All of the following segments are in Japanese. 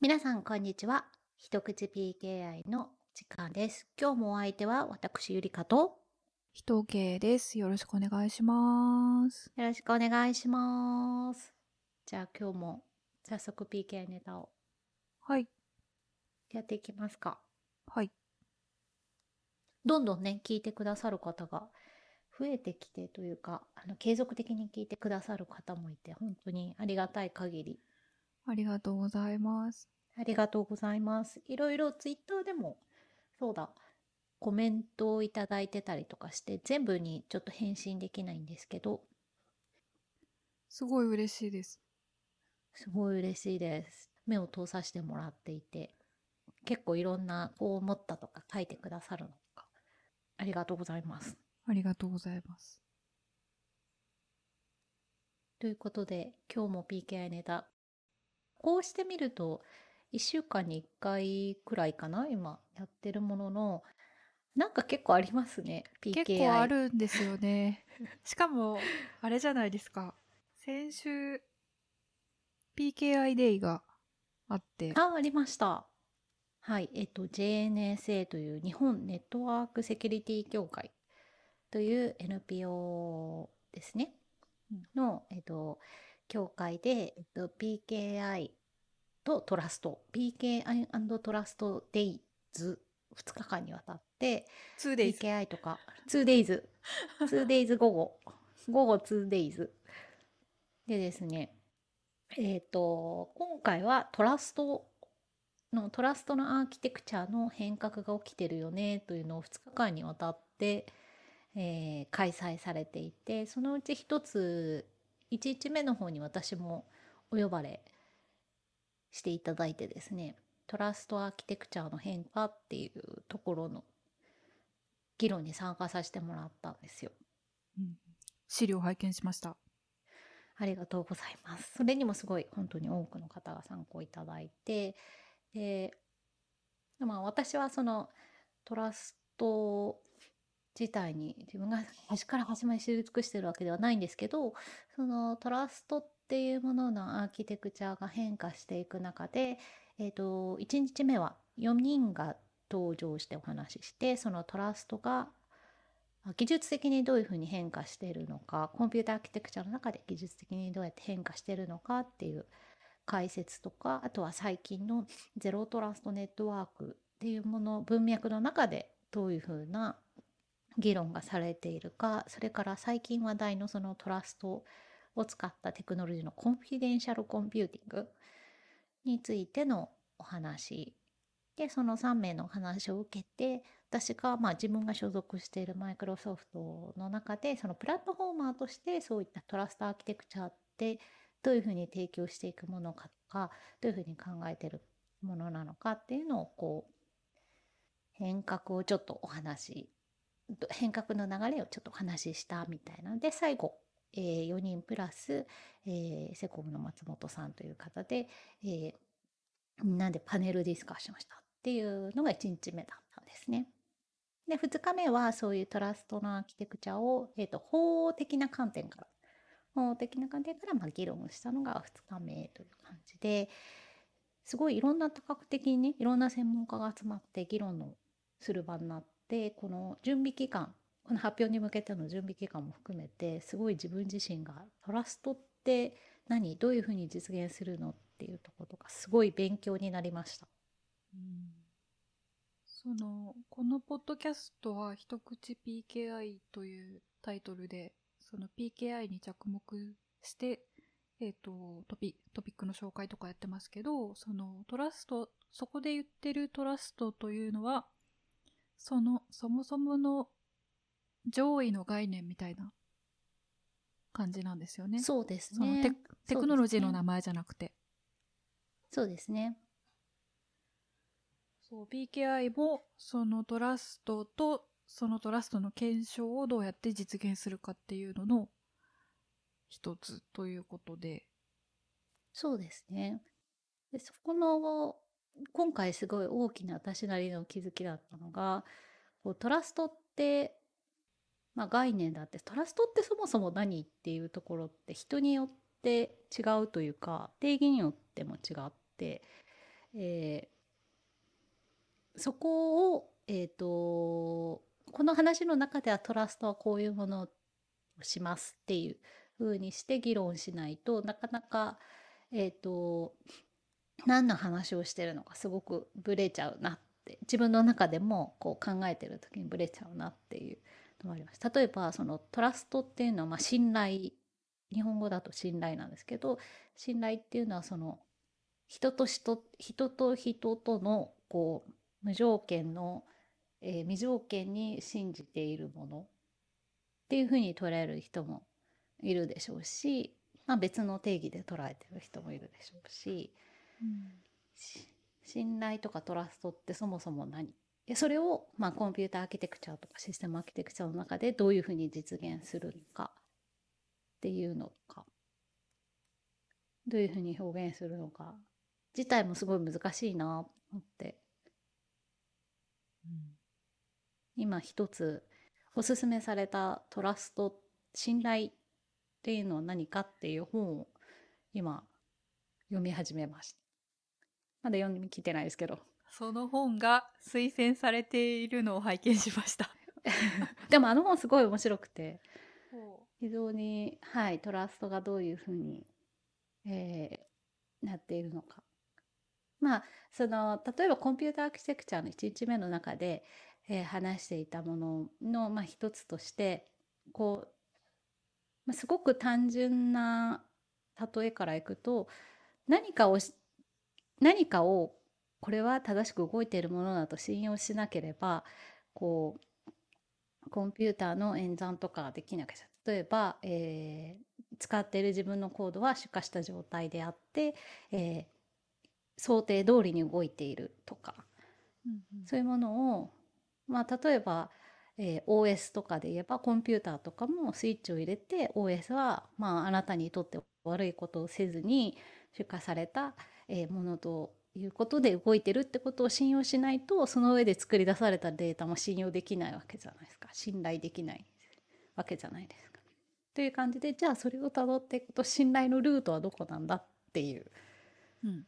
皆さん、こんにちは。一口 PKI の時間です。今日もお相手は私、ゆりかと、人系です。よろしくお願いします。よろしくお願いします。じゃあ今日も早速 PKI ネタをはい。やっていきますか。はい。どんどんね、聞いてくださる方が増えてきてというか、あの継続的に聞いてくださる方もいて、本当にありがたい限りありがとうございます。ありがとうございます。いろいろツイッターでも、そうだ、コメントをいただいてたりとかして、全部にちょっと返信できないんですけど、すごい嬉しいです。すごい嬉しいです。目を通させてもらっていて、結構いろんなこう思ったとか書いてくださるのか、ありがとうございます。ありがとうございます。ということで、今日も PKI ネタ。こうしてみると、1週間に1回くらいかな今やってるものの、なんか結構ありますね。PKI。結構あるんですよね。しかも、あれじゃないですか。先週、PKI デイがあって、あ、ありました。はい。えっと、JNSA という日本ネットワークセキュリティ協会という NPO ですね。の、えっと、協会で、えっと、PKI とトラスト、PKI& トラストデイズ2日間にわたって、2days。PKI とか 2days 2days 午後。午後 2days でですねえっ、と今回はトラストのトラストのアーキテクチャの変革が起きてるよねというのを2日間にわたって、えー開催されていてそのうち一つ1日目の方に私もお呼ばれしていただいてですねトラストアーキテクチャの変化っていうところの議論に参加させてもらったんですよ。うん資料拝見しました。ありがとうございます。それにもすごい本当に多くの方が参考いただいて、で、まあ私はそのトラスト自体に自分が端から端まで知り尽くしてるわけではないんですけど、そのトラストっていうもののアーキテクチャが変化していく中で、えっ、と、1日目は4人が登場してお話しして、そのトラストが技術的にどういうふうに変化しているのかコンピューターアーキテクチャの中で技術的にどうやって変化しているのかっていう解説とかあとは最近の zero trust network っていうもの文脈の中でどういうふうな議論がされているかそれから最近話題のその trust を使ったテクノロジーの confidential computing についてのお話でその3名のお話を受けて私がまあ自分が所属しているマイクロソフトの中でそのプラットフォーマーとしてそういった trust architecture ってどういうふうに提供していくものかとかどういうふうに考えてるものなのかっていうのをこう変革をちょっとお話変革の流れをちょっとお話ししたみたいなので最後、えー4人プラス、えーセコムの松本さんという方で、えーみんなでパネルディスカッションしたっていうのが1日目だったんですね。で2日目はそういうトラストのアーキテクチャを、えー、と法的な観点から法的な観点からまあ議論したのが2日目という感じですごいいろんな多角的にねいろんな専門家が集まって議論をする場になってでこの準備期間この発表に向けての準備期間も含めてすごい自分自身がトラストって何どういうふうに実現するのっていうところとかすごい勉強になりました。その、このポッドキャストは一口 PKI というタイトルで、その PKI に着目して、えっ、と、トピ、トピックの紹介とかやってますけど、そのトラスト、そこで言ってるトラストというのは、その、そもそもの上位の概念みたいな感じなんですよね。そうですねテ。テクノロジーの名前前じゃなくて。そうですね。そう、PKI もそのトラストとそのトラストの検証をどうやって実現するかっていうのの一つということで。そうですね。でそこの今回すごい大きな私なりの気づきだったのがこうトラストって、まあ、概念だってトラストってそもそも何っていうところって人によって違うというか定義によっても違ってえーそこを、えっ、と、この話の中ではトラストはこういうものをしますっていう風にして議論しないとなかなか、えっ、と、何の話をしてるのかすごくブレちゃうなって自分の中でもこう考えてる時にブレちゃうなっていうのがあります。例えばそのトラストっていうのはまあ信頼日本語だと信頼なんですけど信頼っていうのはその人と人人と人とのこう無条件の、えー未条件に信じているものっていうふうに捉える人もいるでしょうし、まあ、別の定義で捉えてる人もいるでしょうし。信頼とかトラストってそもそも何？でそれを、まあ、コンピューターアーキテクチャとかシステムアーキテクチャの中でどういうふうに実現するのか。っていうのか。どういうふうに表現するのか。自体もすごい難しいなと思って今一つおすすめされたトラスト信頼っていうのは何かっていう本を今読み始めました。まだ読み切ってないですけど。その本が推薦されているのを拝見しました。でもあの本すごい面白くて非常にはいトラストがどういうふうに、えーなっているのか。まあその例えばコンピューターアーキテクチャの1日目の中で、えー話していたものの、まあ、一つとしてこう、まあ、すごく単純な例えからいくと何かをし何かをこれは正しく動いているものだと信用しなければこうコンピューターの演算とかができなくちゃ例えば、えー使っている自分のコードは出荷した状態であって、えー想定通りに動いているとかそういうものを、まあ、例えば、えー OS とかで言えばコンピューターとかもスイッチを入れて OS は、まあ、あなたにとって悪いことをせずに出荷された、えーものということで動いてるってことを信用しないとその上で作り出されたデータも信用できないわけじゃないですか信頼できないわけじゃないですか。という感じでじゃあそれをたどっていくと信頼のルートはどこなんだっていううん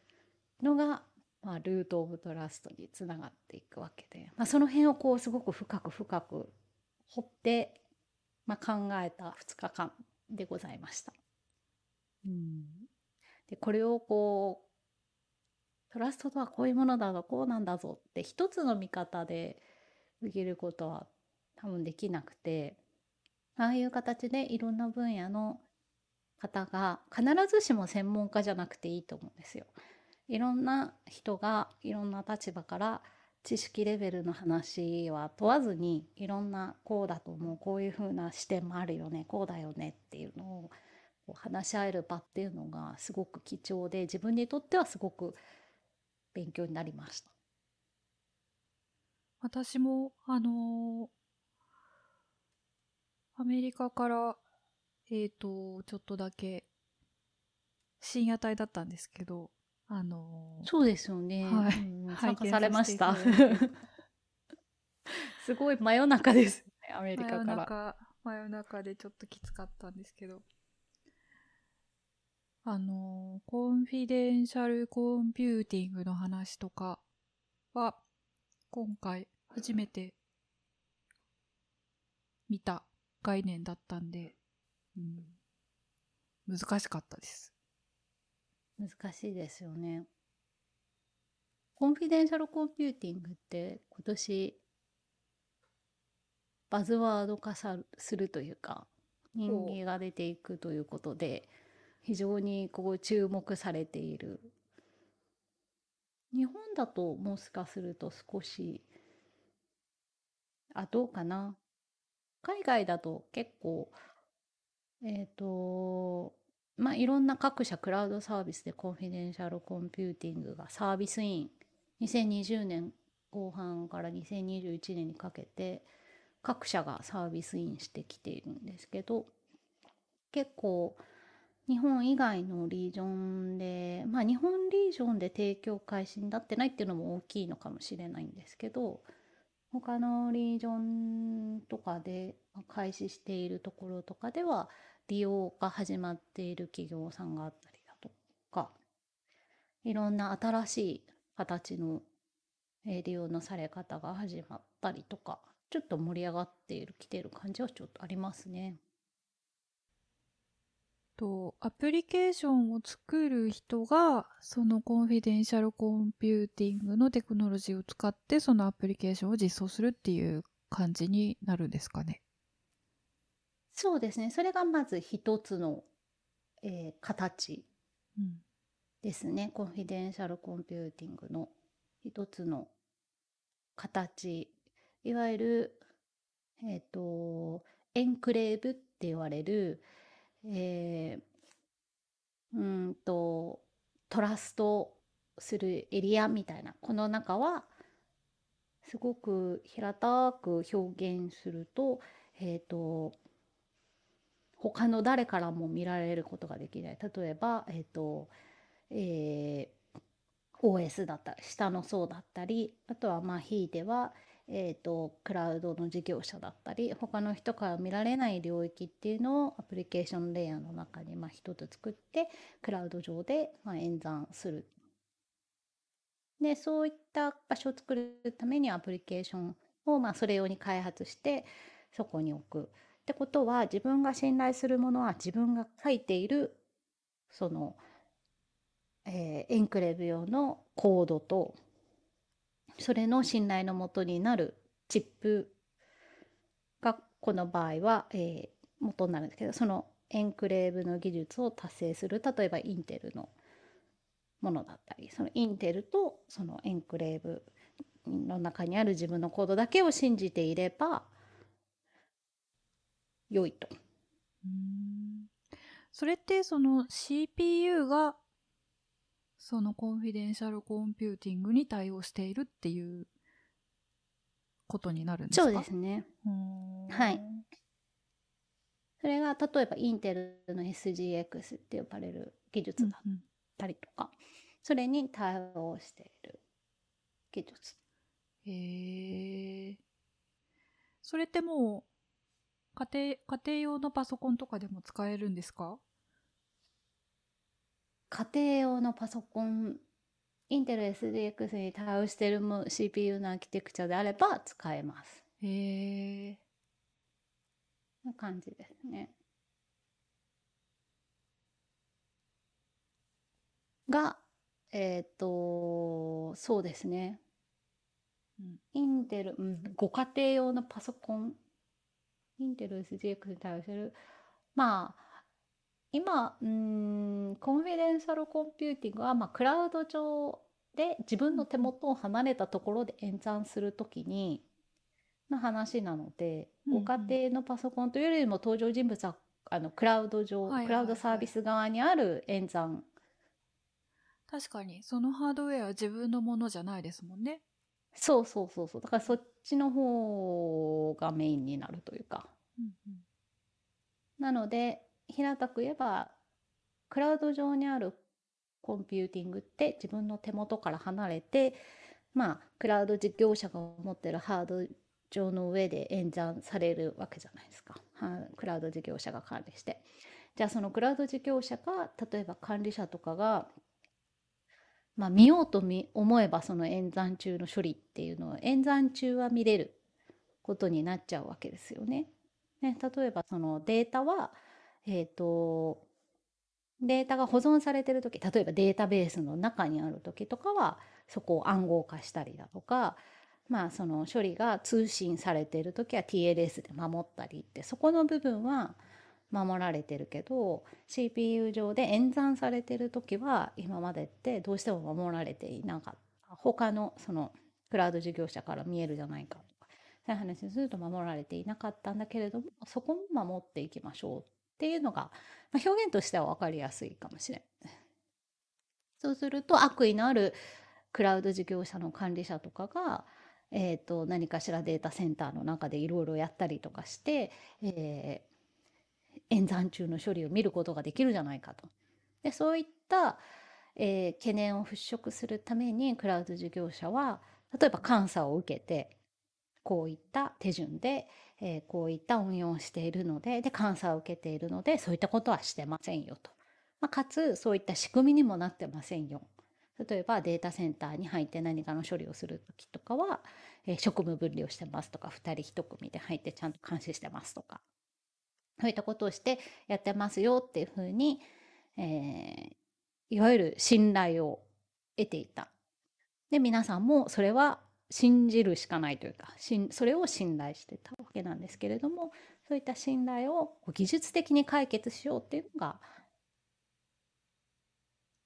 のが、まあ、ルート・オブ・トラストにつながっていくわけで、まあ、その辺をこうすごく深く深く掘って、まあ、考えた2日間でございました。でこれをこうトラストとはこういうものだぞこうなんだぞって一つの見方で受けることは多分できなくてああいう形でいろんな分野の方が必ずしも専門家じゃなくていいと思うんですよ。いろんな人がいろんな立場から知識レベルの話は問わずにいろんなこうだと思うこういう風な視点もあるよねこうだよねっていうのを話し合える場っていうのがすごく貴重で自分にとってはすごく勉強になりました。私も、あのーアメリカから、えっ、と、ちょっとだけ、深夜帯だったんですけど、あのーそうですよね。はいうん参加されました。すごい真夜中ですね、アメリ真夜カから。中、真夜中でちょっときつかったんですけど、あのー confidential computing の話とかは、今回初めて見た概念だったんで、うん、難しかったです。難しいですよね。 confidential computing って今年バズワード化さするというか人気が出ていくということで非常にこう注目されている。日本だともしかすると少しあどうかな？海外だと結構えっ、とまあいろんな各社クラウドサービスで confidential computing が service in。2020年後半から2021年にかけて各社がサービスインしてきているんですけど結構日本以外のリージョンでまあ日本リージョンで提供開始になってないっていうのも大きいのかもしれないんですけど他のリージョンとかで開始しているところとかでは利用が始まっている企業さんがあったりだとかいろんな新しい形の、利用のされ方が始まったりとかちょっと盛り上がっているきてる感じはちょっとありますね。とアプリケーションを作る人がそのコンフィデンシャルコンピューティングのテクノロジーを使ってそのアプリケーションを実装するっていう感じになるんですかね？そうですね。それがまず一つの、えー形うん。ですね。コンフィデンシャルコンピューティングの一つの形。いわゆるえっ、とエンクレーブって言われるえーうんとトラストするエリアみたいなこの中はすごく平たく表現するとえっ、と他の誰からも見られることができない。例えばえっ、とえー OS だったり下の層だったりあとはまあひいては、えー、とクラウドの事業者だったり他の人から見られない領域っていうのをアプリケーションレイヤーの中にまあ一つ作ってクラウド上でまあ演算する。でそういった場所を作るためにアプリケーションをまあそれ用に開発してそこに置く。ってことは自分が信頼するものは自分が書いているそのえーエンクレーブ用のコードとそれの信頼のもとになるチップがこの場合は、えー元になるんですけどそのエンクレーブの技術を達成する例えばインテルのものだったりそのインテルとそのエンクレーブの中にある自分のコードだけを信じていれば良いと。それってその CPU がそのコンフィデンシャルコンピューティングに対応しているっていうことになるんですか？そうですね。うんはいそれが例えばインテルの SGX って呼ばれる技術だっうんたりとか、それに対応している技術。へえそれってもう家庭家庭用のパソコンとかでも使えるんですか？家庭用のパソコン、インテル SGX に対応しているも CPU のアーキテクチャであれば使えます。へえな感じですね。が、えっ、と、そうですね。うんインテル、うん、ご家庭用のパソコン、インテル SGX に対応する、まあ、今、うん、コンフィデンシャルコンピューティングは、まあ、クラウド上で自分の手元を離れたところで演算するときに、の話なので、うんうん。ご家庭のパソコンというよりも登場人物はあのクラウド上、はいはいはい。クラウドサービス側にある演算。確かにそのハードウェアは自分のものじゃないですもんね。そうそうそうそう。だからそっちの方がメインになるというか。うんうん。なので平たく言えばクラウド上にあるコンピューティングって自分の手元から離れてまあクラウド事業者が持ってるハード上の上で演算されるわけじゃないですか。はクラウド事業者が管理して。じゃあそのクラウド事業者が例えば管理者とかがまあ見ようと思えばその演算中の処理っていうのを演算中は見れることになっちゃうわけですよね。ね例えばそのデータはえっ、とデータが保存されてる時例えばデータベースの中にある時とかはそこを暗号化したりだとかまあその処理が通信されてる時は TLS で守ったりってそこの部分は守られてるけど CPU 上で演算されてる時は今までってどうしても守られていなかった。他のそのクラウド事業者から見えるじゃないかとかそういう話にすると守られていなかったんだけれどもそこも守っていきましょうっていうのが、まあ、表現としては分かりやすいかもしれない。そうすると悪意のあるクラウド事業者の管理者とかが、えー、と何かしらデータセンターの中でいろいろやったりとかして、えー演算中の処理を見ることができるじゃないかと。でそういった、えー懸念を払拭するためにクラウド事業者は例えば監査を受けてこういった手順で、えーこういった運用をしているのでで監査を受けているのでそういったことはしてませんよと。まあ、かつそういった仕組みにもなってませんよ。例えばデータセンターに入って何かの処理をする時とかは、えー、職務分離をしてますとか2人1組で入ってちゃんと監視してますとかそういったことをしてやってますよっていうふうに、えー、いわゆる信頼を得ていた。で皆さんもそれは信じるしかないというかそれを信頼してたわけなんですけれどもそういった信頼を技術的に解決しようっていうのが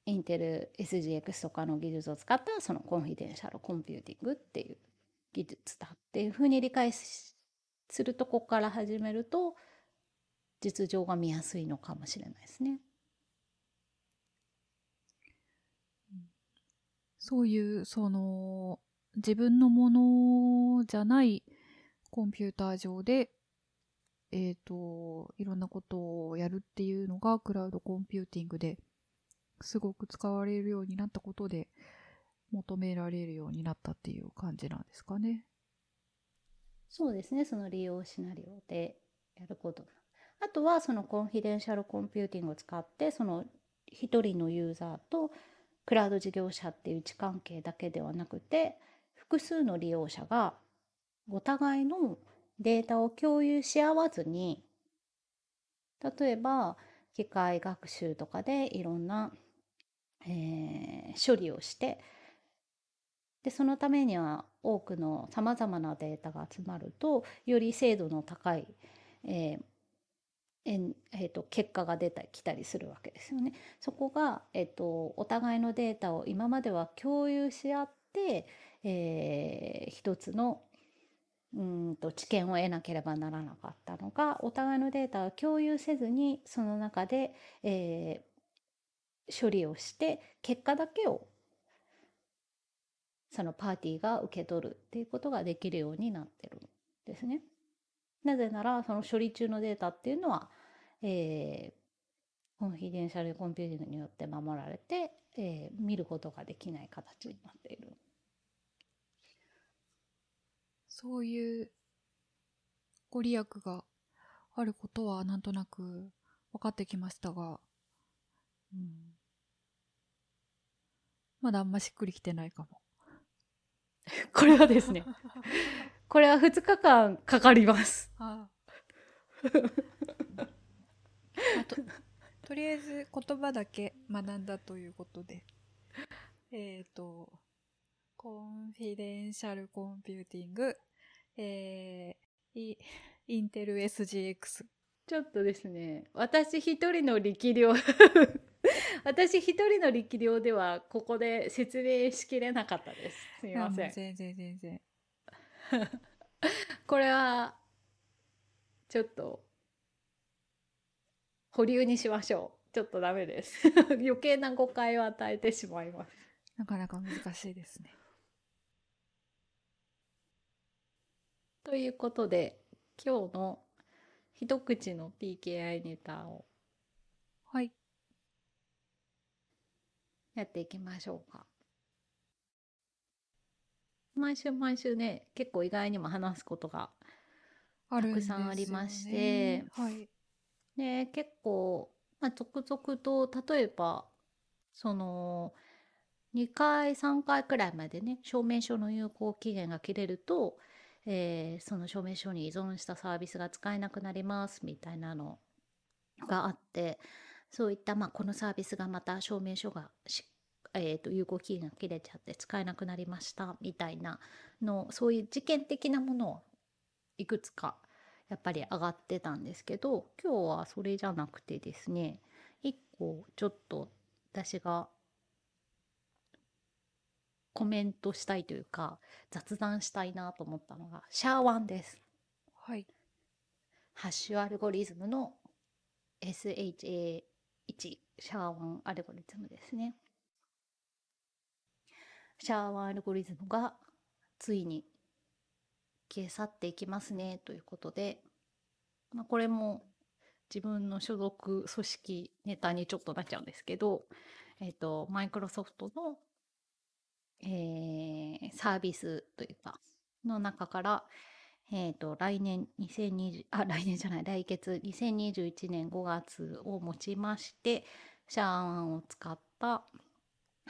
インテル SGX とかの技術を使ったそのコンフィデンシャルコンピューティングっていう技術だっていうふうに理解するとこから始めると実情が見やすいのかもしれないですね。そういうその自分のものじゃないコンピューター上でえっ、ー、といろんなことをやるっていうのがクラウドコンピューティングですごく使われるようになったことで求められるようになったっていう感じなんですかね。そうですねその利用シナリオでやることあとはそのコンフィデンシャルコンピューティングを使ってその1人のユーザーとクラウド事業者っていう位置関係だけではなくて複数の利用者がお互いのデータを共有し合わずに例えば機械学習とかでいろんなえー、処理をしてでそのためには多くのさまざまなデータが集まるとより精度の高い、えーええーと、結果が出たり来たりするわけですよね。そこが、えーと、お互いのデータを今までは共有し合って、えー、一つのうんと知見を得なければならなかったのがお互いのデータを共有せずにその中で、えー、処理をして結果だけをそのパーティーが受け取るっていうことができるようになってるんですね。なぜならその処理中のデータっていうのは、えー、コンフィデンシャルコンピューティングによって守られて、えー、見ることができない形になっている。そういうご利益があることはなんとなく分かってきましたが、うん、まだあんましっくりきてないかも。これはですね、これは2日間かかります。ああ。ととりあえず言葉だけ学んだということで、えっ、ー、と、コンフィデンシャルコンピューティング、えー、インテル SGX。ちょっとですね、私一人の力量 私一人の力量ではここで説明しきれなかったです。すみません。全然全然。これはちょっと保留にしましょう。ちょっとダメです。余計な誤解を与えてしまいます。なかなか難しいですね。ということで今日の一口の PKI ネタをはい。やっていきましょうか。毎週毎週ね結構意外にも話すことがたくさんありまして、ね、はい、で結構、まあ、続々と例えばその2回3回くらいまでね証明書の有効期限が切れると、えー、その証明書に依存したサービスが使えなくなりますみたいなのがあってそういった、まあ、このサービスがまた証明書がしえーと、有効期限が切れちゃって使えなくなりましたみたいなのそういう事件的なものをいくつかやっぱり上がってたんですけど今日はそれじゃなくてですね一個ちょっと私がコメントしたいというか雑談したいなと思ったのがシャーワンです。はい。ハッシュアルゴリズムの SHA1 シャーワンアルゴリズムですね。シャーワンアルゴリズムがついに消え去っていきますねということで、まあ、これも自分の所属組織ネタにちょっとなっちゃうんですけど、えっ、ー、と、マイクロソフトの、えー、サービスというか、の中から、えっ、ー、と、来年2020、あ、来年じゃない、来月2021年5月をもちまして、シャーワンを使った、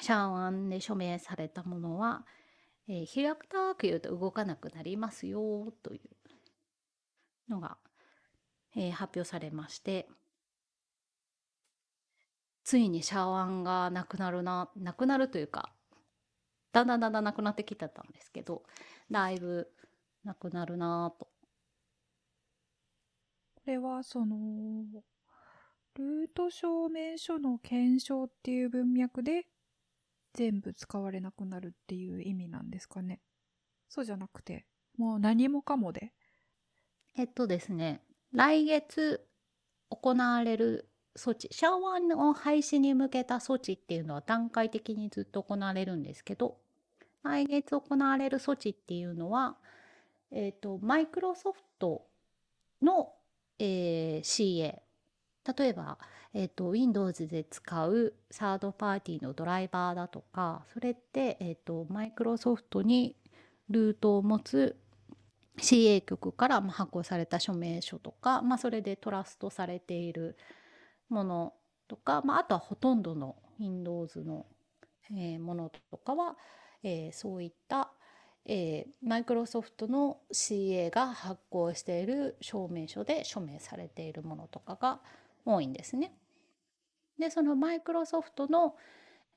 シャーワンで署名されたものは、えー、平たく言うと動かなくなりますよというのが、えー、発表されましてついにシャーワンがなくなるななくなるというかだんだんだんだんなくなってきてたんですけどだいぶなくなるなと。これはそのルート証明書の検証っていう文脈で全部使われなくなるっていう意味なんですかねそうじゃなくてもう何もかもでえっとですね来月行われる措置シャワーの廃止に向けた措置っていうのは段階的にずっと行われるんですけど来月行われる措置っていうのはえっ、とマイクロソフトの、えー、CA 例えば、えーと、Windows で使うサードパーティーのドライバーだとかそれって、えーと、マイクロソフトにルートを持つ CA 局から発行された署名書とか、まあ、それでトラストされているものとか、まあ、あとはほとんどの Windows の、えー、ものとかは、えー、そういった、えー、マイクロソフトの CA が発行している証明書で署名されているものとかが多いんですね。でそのマイクロソフトの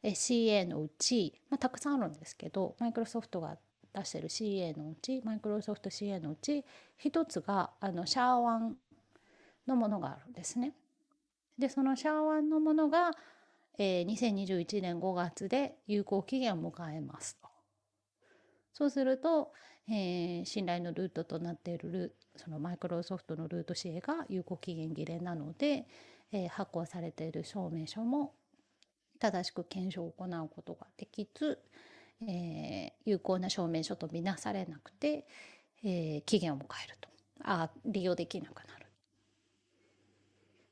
CA のうち、まあ、たくさんあるんですけどマイクロソフトが出してる CA のうちマイクロソフト CA のうち一つがあのシャーワンのものがあるんですね。でそのシャーワンのものが、えー、2021年5月で有効期限を迎えますと。そうすると、えー、信頼のルートとなっているそのマイクロソフトのルート CA が有効期限切れなので、えー、発行されている証明書も正しく検証を行うことができず、えー、有効な証明書とみなされなくて、えー、期限を迎えるとあ利用できなくなる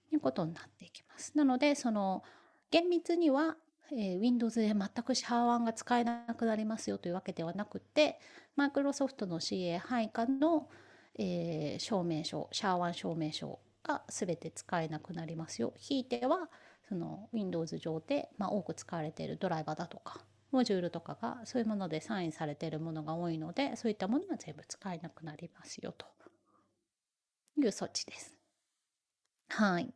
ということになっていきます。なのでその厳密にはえー、Windows で全くシャーワンが使えなくなりますよというわけではなくて、マイクロソフトの CA 配下の、えー、証明書、シャーワン証明書が全て使えなくなりますよ。ひいては、その Windows 上で、まあ、多く使われているドライバーだとか、モジュールとかがそういうものでサインされているものが多いので、そういったものは全部使えなくなりますよという措置です。はい。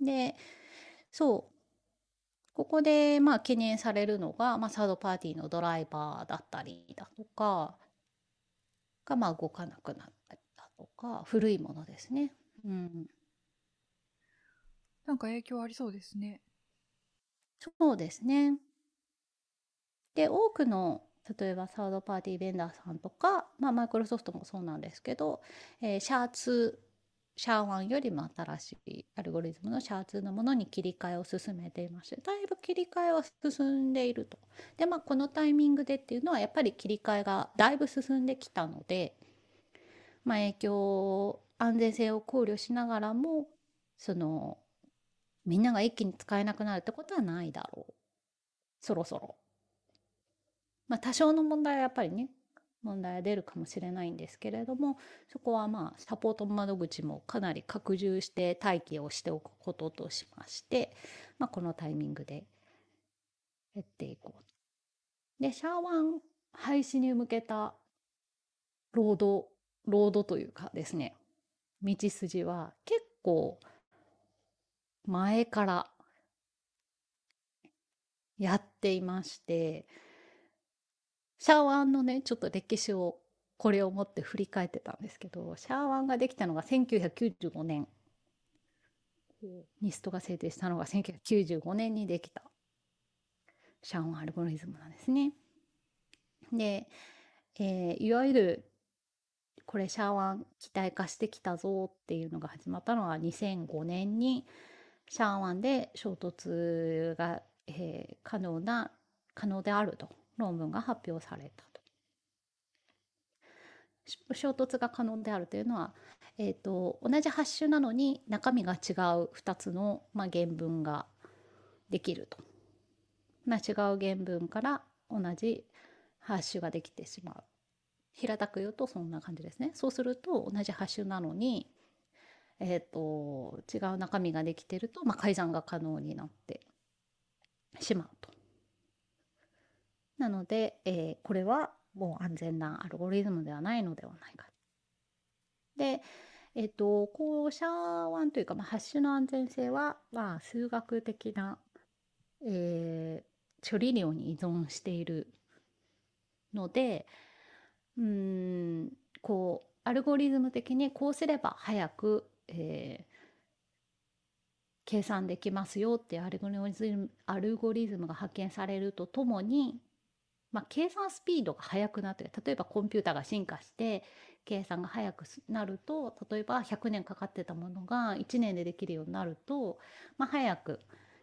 で、そう、ここでまあ懸念されるのが、まあ、サードパーティーのドライバーだったりだとかがまあ動かなくなったりだとか古いものですね。うん、なんか影響ありそうですね。そうですね。で多くの例えばサードパーティーベンダーさんとか、まあ、マイクロソフトもそうなんですけど、えー、シャーツシャーワンよりも新しいアルゴリズムのシャー2のものに切り替えを進めていましてだいぶ切り替えは進んでいると。でまあこのタイミングでっていうのはやっぱり切り替えがだいぶ進んできたので、まあ、影響安全性を考慮しながらもそのみんなが一気に使えなくなるってことはないだろうそろそろ。まあ多少の問題はやっぱりね問題が出るかもしれないんですけれどもそこはまあサポート窓口もかなり拡充して待機をしておくこととしまして、まあ、このタイミングでやっていこうでシャーワン廃止に向けたロードロードというかですね道筋は結構前からやっていましてシャーワンのねちょっと歴史をこれをもって振り返ってたんですけどシャーワンができたのが1995年。ニストが制定したのが1995年にできた。シャーワンアルゴリズムなんですね。で、えー、いわゆるこれシャーワン期待化してきたぞっていうのが始まったのは2005年にシャーワンで衝突が、えー、可能な可能であると論文が発表されたと。衝突が可能であるというのは、えーと、同じハッシュなのに中身が違う2つの、まあ、原文ができると。まあ、違う原文から同じハッシュができてしまう。平たく言うとそんな感じですね。そうすると同じハッシュなのに、えーと、違う中身ができてると、まあ、改ざんが可能になってしまう。なので、えーこれはもう安全なアルゴリズムではないのではないか。で、えっ、と、こう、シャワンというか、まあ、ハッシュの安全性は、まあ、数学的な、えー処理量に依存しているので、うん、こう、アルゴリズム的にこうすれば早く、えー計算できますよっていうアルゴリズムアルゴリズムが発見されるとともに、まあ、計算スピードが速くなって例えばコンピューターが進化して計算が速くなると例えば100年かかってたものが1年でできるようになると、まあ、早く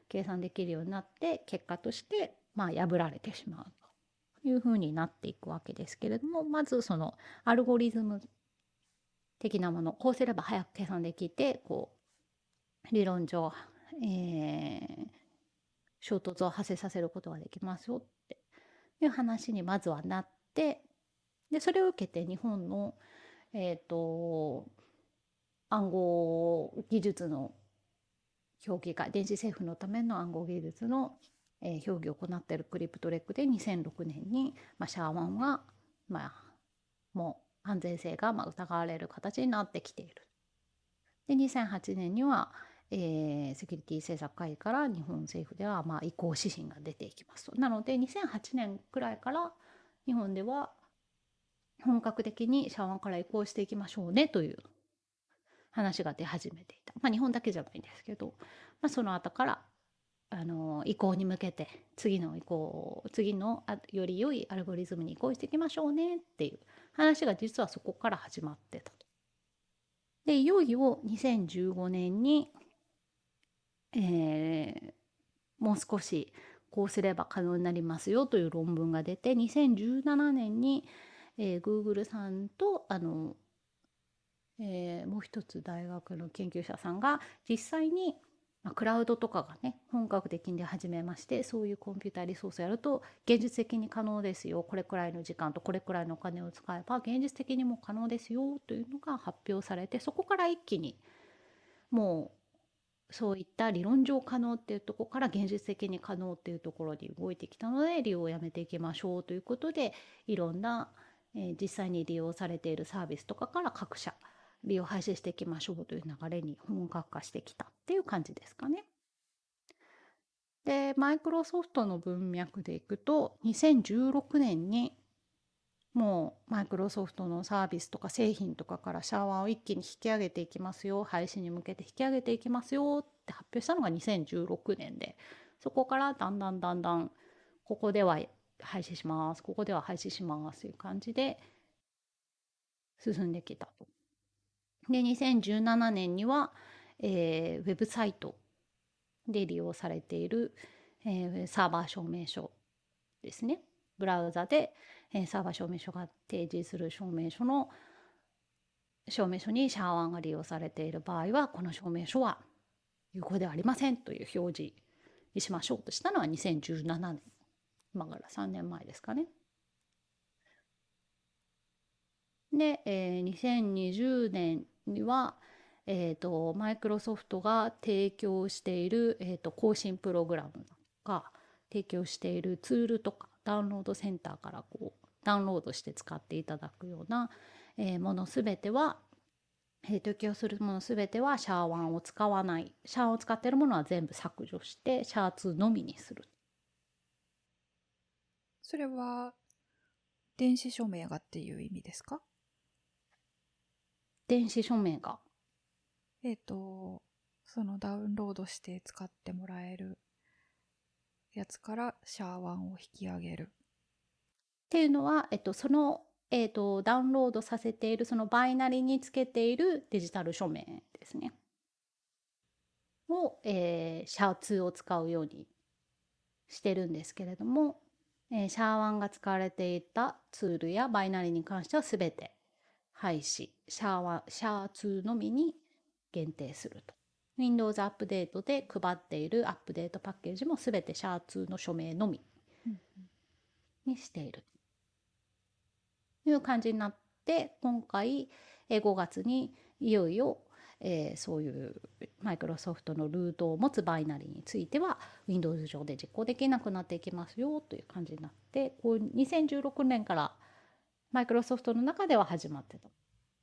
計算できるようになって結果としてまあ破られてしまうというふうになっていくわけですけれどもまずそのアルゴリズム的なものこうすれば早く計算できてこう理論上、えー衝突を発生させることができますよいう話にまずはなってでそれを受けて日本の、えー、と暗号技術の評議会電子政府のための暗号技術の、えー評議を行っているクリプトレックで2006年に、まあ、シャーワンは、まあ、もう安全性がまあ疑われる形になってきている。で2008年には、えーセキュリティ政策会議から日本政府ではまあ移行指針が出ていきますと。なので2008年くらいから日本では本格的にシャワンから移行していきましょうねという話が出始めていた。まあ日本だけじゃないんですけど、まあ、その後からあの移行に向けて次の移行次のあより良いアルゴリズムに移行していきましょうねっていう話が実はそこから始まってたと。でいよいよ2015年に、えーもう少しこうすれば可能になりますよという論文が出て2017年に、えー、Google さんとあの、えーもう一つ大学の研究者さんが実際に、ま、クラウドとかがね本格的に始めましてそういうコンピューターリソースやると現実的に可能ですよ。これくらいの時間とこれくらいのお金を使えば現実的にも可能ですよというのが発表されてそこから一気にもうそういった理論上可能っていうとこから現実的に可能っていうところに動いてきたので利用をやめていきましょうということでいろんな、えー実際に利用されているサービスとかから各社利用廃止していきましょうという流れに本格化してきたっていう感じですかね。でマイクロソフトの文脈でいくと2016年にもうマイクロソフトのサービスとか製品とかからシャワーを一気に引き上げていきますよ廃止に向けて引き上げていきますよって発表したのが2016年でそこからだんだんだんだんここでは廃止しますここでは廃止しますという感じで進んできたと。で2017年には、えーウェブサイトで利用されている、えーサーバー証明書ですね。ブラウザで、えーサーバー証明書が提示する証明書の証明書にシャーワンが利用されている場合はこの証明書は有効ではありませんという表示にしましょうとしたのは2017年今から3年前ですかね。で、えー2020年には、えー、とマイクロソフトが提供している、えー、と更新プログラムが提供しているツールとかダウンロードセンターからこうダウンロードして使っていただくような、えーものすべては、えー提供するものすべてはシャー1を使わないシャーを使っているものは全部削除してシャー2のみにする。それは電子署名がっていう意味ですか？電子署名が。えっ、とそのダウンロードして使ってもらえるやつからシャーワンを引き上げるっていうのは、えっと、その、えっと、ダウンロードさせているそのバイナリにつけているデジタル署名ですね。を、えーシャー2を使うようにしてるんですけれども、えーシャー1が使われていたツールやバイナリに関しては全て廃止シャ,ーシャー2のみに限定すると。Windows アップデートで配っているアップデートパッケージも全てシャー2の署名のみにしているという感じになって今回5月にいよいよ、えーそういうマイクロソフトのルートを持つバイナリーについては Windows 上で実行できなくなっていきますよという感じになってこう2016年からマイクロソフトの中では始まってた。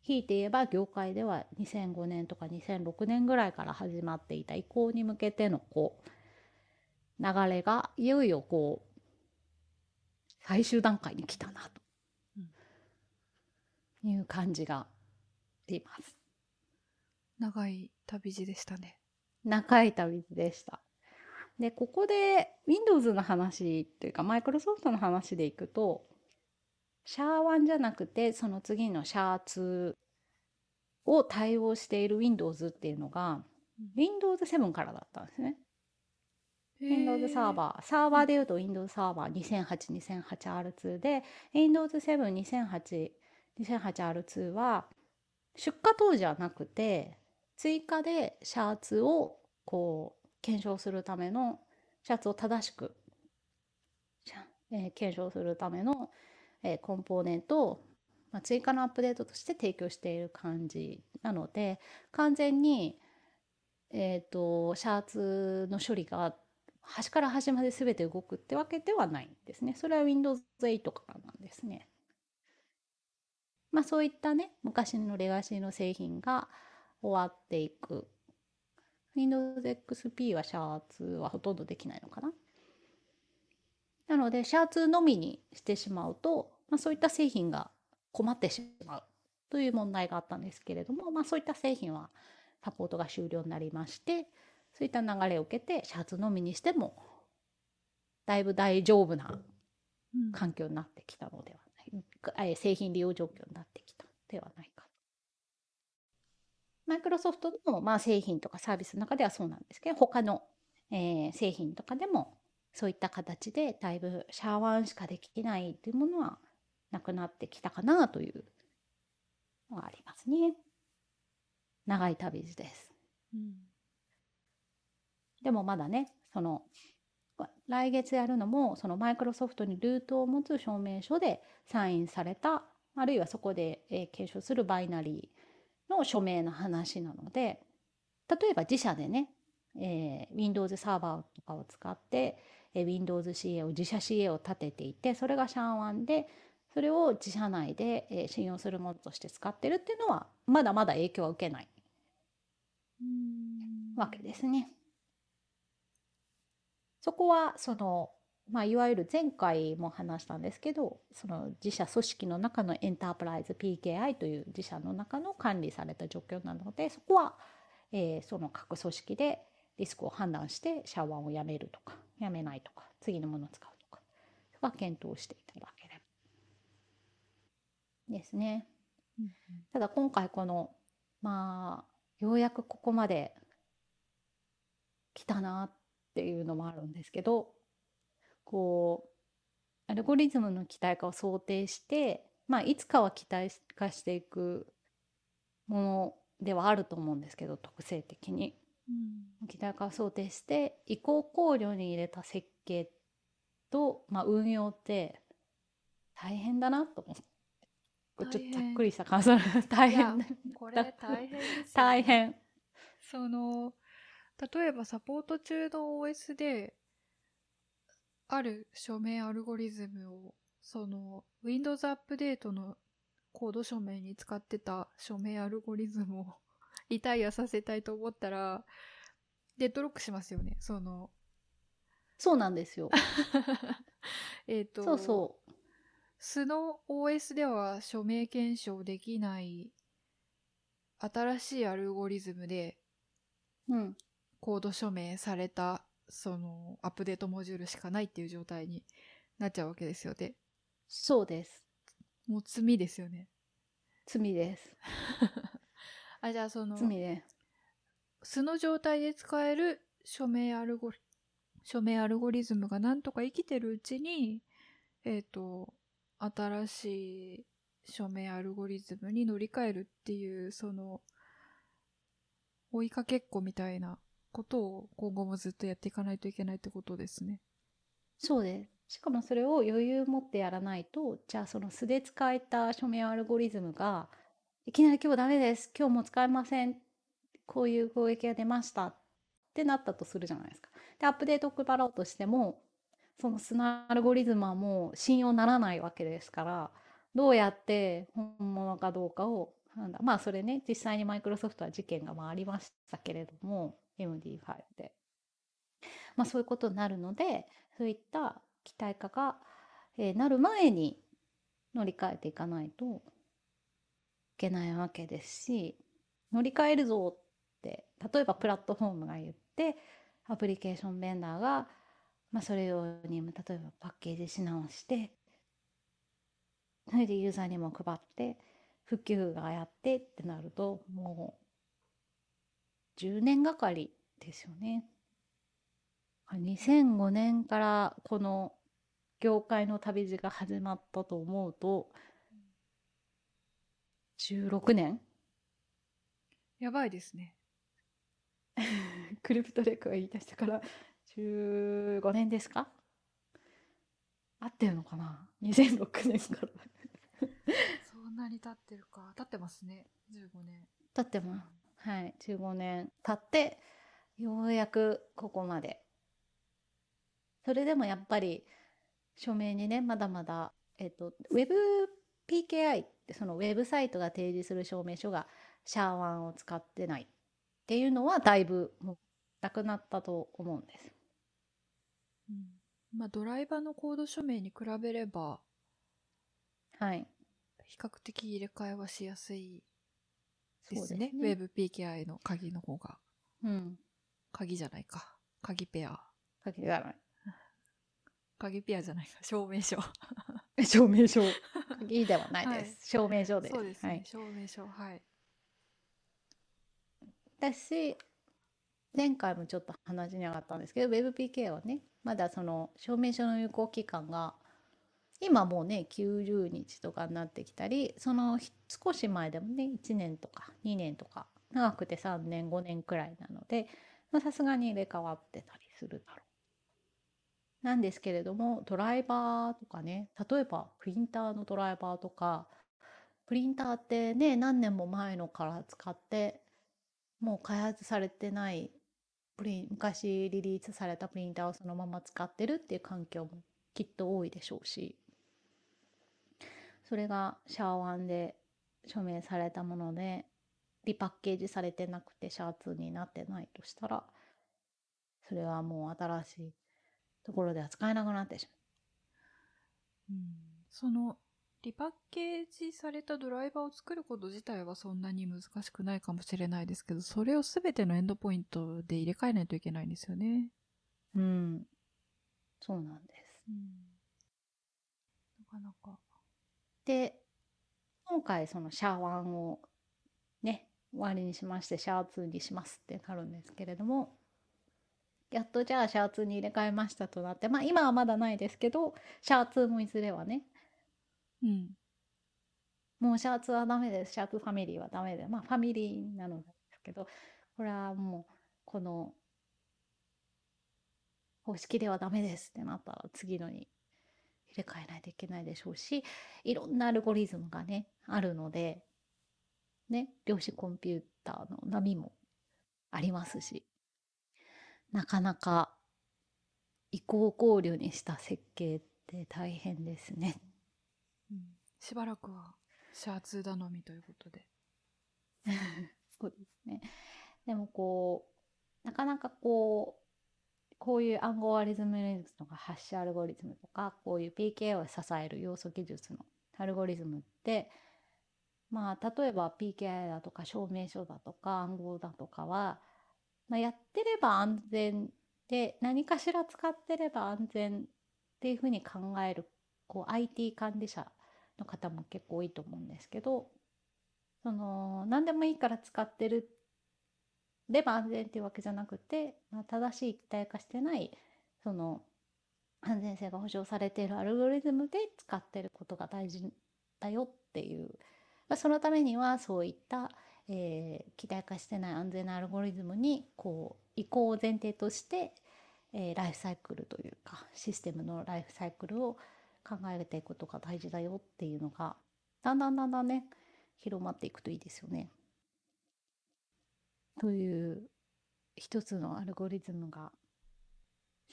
ひいて言えば業界では2005年とか2006年ぐらいから始まっていた移行に向けてのこう流れがいよいよこう最終段階に来たなという感じがします。長い旅路でしたね。長い旅路でした。で、ここで Windows の話というか Microsoft の話でいくと、シャー1じゃなくてその次のシャー2を対応している Windows っていうのが Windows 7からだったんですね。Windows サーバー。サーバーで言うと Windows サーバー 2008-2008R2 で Windows 7-2008 2008R2 は出荷当時はなくて追加でシャーツをこう検証するためのシャツを正しく、えー検証するための、えコンポーネントを、まあ、追加のアップデートとして提供している感じなので完全に、えー、とシャーツの処理が端から端まで全て動くってわけではないんですね。それは Windows 8からなんですね。まあそういったね昔のレガシーの製品が終わっていく Windows XP はシャーツはほとんどできないのかななのでシャーツのみにしてしまうと、まあ、そういった製品が困ってしまうという問題があったんですけれども、まあ、そういった製品はサポートが終了になりましてそういった流れを受けてシャーツのみにしてもだいぶ大丈夫なうん環境になってきたのではない、えー製品利用状況になってきたのではないか。マイクロソフトの、まあ、製品とかサービスの中ではそうなんですけど他の、えー製品とかでもそういった形でだいぶシャーワンしかできないというものはなくなってきたかなというのがありますね。長い旅路です。うんでもまだねその来月やるのもそのマイクロソフトにルートを持つ証明書でサインされたあるいはそこで、えー検証するバイナリーの署名の話なので例えば自社でね、えー Windows サーバーとかを使って、えー Windows CA を自社 CA を立てていてそれがシャンワンでそれを自社内で、えー信用するものとして使ってるっていうのはまだまだ影響は受けないわけですね。そこはその、まあ、いわゆる前回も話したんですけどその自社組織の中のエンタープライズ PKI という自社の中の管理された状況なのでそこは、えーその各組織でリスクを判断してシャワーをやめるとかやめないとか次のものを使うとかは検討していただけですね。うんただ今回このまあようやくここまで来たなっていうのもあるんですけどこうアルゴリズムの期待化を想定してまあいつかは期待化していくものではあると思うんですけど特性的に。うん。期待化を想定して移行考慮に入れた設計と、まあ、運用って大変だなと思っちょっとざっくりした感想大変。だこれ大変ですよね。大変。その例えばサポート中の OS である署名アルゴリズムをその Windows アップデートのコード署名に使ってた署名アルゴリズムをリタイアさせたいと思ったらデッドロックしますよね。そのそうなんですよ。えっとそうそう素の OS では署名検証できない新しいアルゴリズムでうん。コード署名されたそのアップデートモジュールしかないっていう状態になっちゃうわけですよでそうです。もう罪ですよね。罪です。あじゃあその罪です。素の状態で使える署名アルゴリ署名アルゴリズムがなんとか生きてるうちにえっ、と新しい署名アルゴリズムに乗り換えるっていうその追いかけっこみたいなことを今後もずっとやっていかないといけないってことですね。そうですしかもそれを余裕持ってやらないとじゃあその素で使えた署名アルゴリズムがいきなり今日ダメです今日も使えませんこういう攻撃が出ましたってなったとするじゃないですか。でアップデートを配ろうとしてもそのスナアルゴリズムはもう信用ならないわけですからどうやって本物かどうかをなんだまあそれね実際にマイクロソフトは事件がまあありましたけれども MD5 で。まあそういうことになるのでそういった期待化が、えーなる前に乗り換えていかないといけないわけですし乗り換えるぞって例えばプラットフォームが言ってアプリケーションベンダーが、まあ、それ用に例えばパッケージし直してそれでユーザーにも配って普及がやってってなるともう10年がかりですよね。2005年からこの業界の旅路が始まったと思うと16年？やばいですね。クリプトレックが言い出してから15年ですか？合ってるのかな？2006年からそんなに経ってるか。経ってますね。15年。経ってますはい15年経ってようやくここまでそれでもやっぱり署名にねまだまだえっと WebPKI ってそのウェブサイトが提示する証明書がシャーワンを使ってないっていうのはだいぶもうなくなったと思うんです。うん。まあ、ドライバーのコード署名に比べれば、はい。比較的入れ替えはしやすいでそうですすね。ね WebPKI の鍵の方が。うん。鍵じゃないか。鍵ペア。鍵がない。鍵ペアじゃないか。証明書。証明書。鍵ではないです。はい証明書です。そうですね。はい。証明書。はい。私前回もちょっと話に上がったんですけど WebPK はねまだその証明書の有効期間が今もうね90日とかになってきたりその少し前でもね1年とか2年とか長くて3年5年くらいなのでさすがに入れ替わってたりするだろう。なんですけれどもドライバーとかね例えばプリンターのドライバーとかプリンターってね何年も前のから使ってもう開発されてないプリン昔リリースされたプリンターをそのまま使ってるっていう環境もきっと多いでしょうしそれがシャーワンで署名されたものでリパッケージされてなくてシャー2になってないとしたらそれはもう新しいところでは使えなくなってしまううん。その、リパッケージされたドライバーを作ること自体はそんなに難しくないかもしれないですけど、それをすべてのエンドポイントで入れ替えないといけないんですよね。う。ん。そうなんです。うん。なかなか。で今回そのシャーワンをね終わりにしましてシャー2にしますってなるんですけれどもやっとじゃあシャー2に入れ替えましたとなってまあ今はまだないですけどシャー2もいずれはねうん。もうシャー2はダメですシャー2ファミリーはダメでまあファミリーなのですけどこれはもうこの方式ではダメですってなったら次のに入れ替えないといけないでしょうしいろんなアルゴリズムがねあるのでね量子コンピューターの波もありますしなかなか移行考慮にした設計って大変ですね。うん、しばらくはシャツ頼みということで。そうですね。でもこうなかなかこうこういう暗号アリズムとかハッシュアルゴリズムとかこういう PK を支える要素技術のアルゴリズムってまあ例えば PKI だとか証明書だとか暗号だとかは、まあ、やってれば安全で何かしら使ってれば安全っていうふうに考えるこう IT 管理者の方も結構多いと思うんですけどその何でもいいから使ってる。れば安全っていうわけじゃなくて、まあ、正しい期待化してないその安全性が保証されているアルゴリズムで使ってることが大事だよっていう、まあ、そのためにはそういった、えー、期待化してない安全なアルゴリズムにこう移行を前提として、えーライフサイクルというかシステムのライフサイクルを考えていくことが大事だよっていうのがだんだんだんだんね広まっていくといいですよね。という一つのアルゴリズムが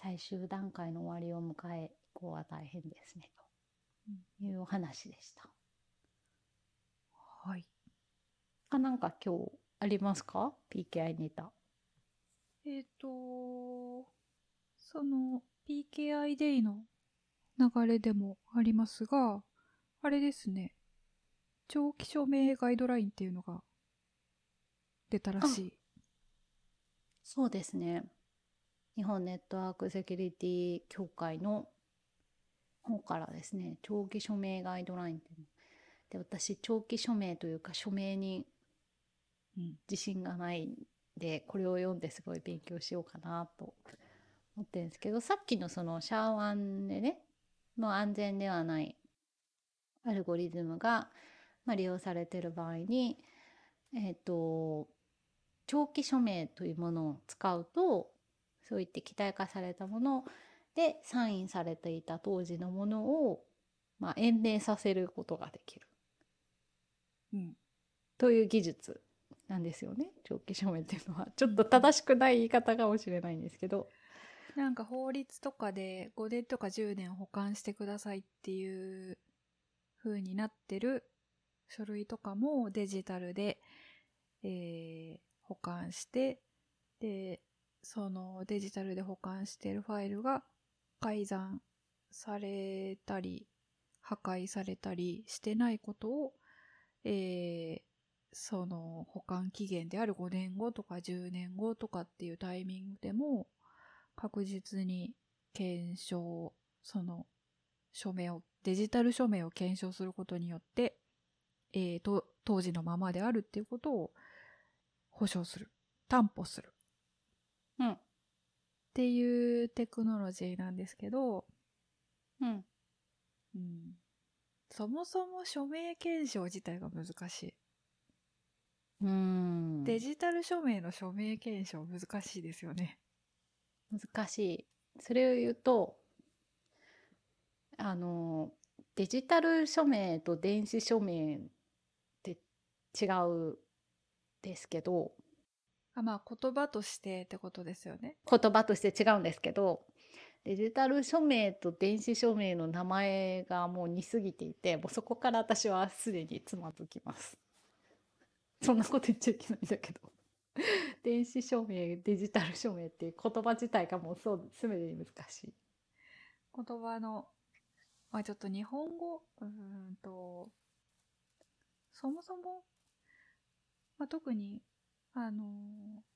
最終段階の終わりを迎え以降は大変ですねというお話でした。はい。あなんか今日ありますか ?PKI ネタ。えっ、と、その PKI デイの流れでもありますが、あれですね。長期署名ガイドラインっていうのが出たらしい。そうですね。日本ネットワークセキュリティ協会の方からですね、長期署名ガイドラインっていうで、私、長期署名というか署名に自信がないんで、これを読んですごい勉強しようかなと思ってるんですけど、さっきのそのシャーワンでね、の安全ではないアルゴリズムが、まあ、利用されている場合に、えっ、と、長期署名というものを使うと、そういって期待化されたものでサインされていた当時のものを、まあ、延命させることができる。うん。という技術なんですよね。長期署名っていうのは。ちょっと正しくない言い方かもしれないんですけどなんか法律とかで5年とか10年保管してくださいっていう風になってる書類とかもデジタルで、えー保管して、で、そのデジタルで保管してるファイルが改ざんされたり、破壊されたりしてないことを、えーその保管期限である5年後とか10年後とかっていうタイミングでも、確実に検証、その署名を、デジタル署名を検証することによって、えーと、当時のままであるっていうことを保証する。担保する。うんっていうテクノロジーなんですけど、うんうん、そもそも署名検証自体が難しい。うーんデジタル署名の署名検証難しいですよね。難しい。それを言うとあのデジタル署名と電子署名って違うですけどあまあ言葉としてってことですよね。言葉として違うんですけどデジタル署名と電子署名の名前がもう似すぎていてもうそこから私はすでにつまずきます。そんなこと言っちゃいけないんだけど 電子署名デジタル署名っていう言葉自体がもうそうすべてに難しい。言葉の、まあちょっと日本語、うんと、そもそも、まあ特に、あのー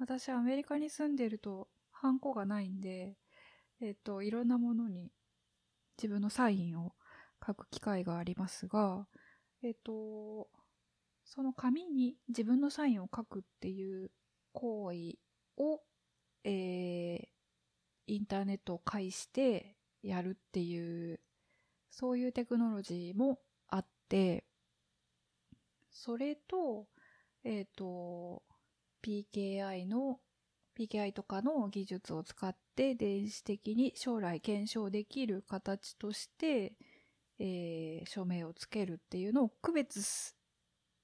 私アメリカに住んでると、ハンコがないんで、えっ、と、いろんなものに自分のサインを書く機会がありますが、えっ、と、その紙に自分のサインを書くっていう行為を、えーインターネットを介してやるっていう、そういうテクノロジーもあって、それと、えっ、と、PKI の、PKI とかの技術を使って電子的に将来検証できる形として、えー署名をつけるっていうのを区別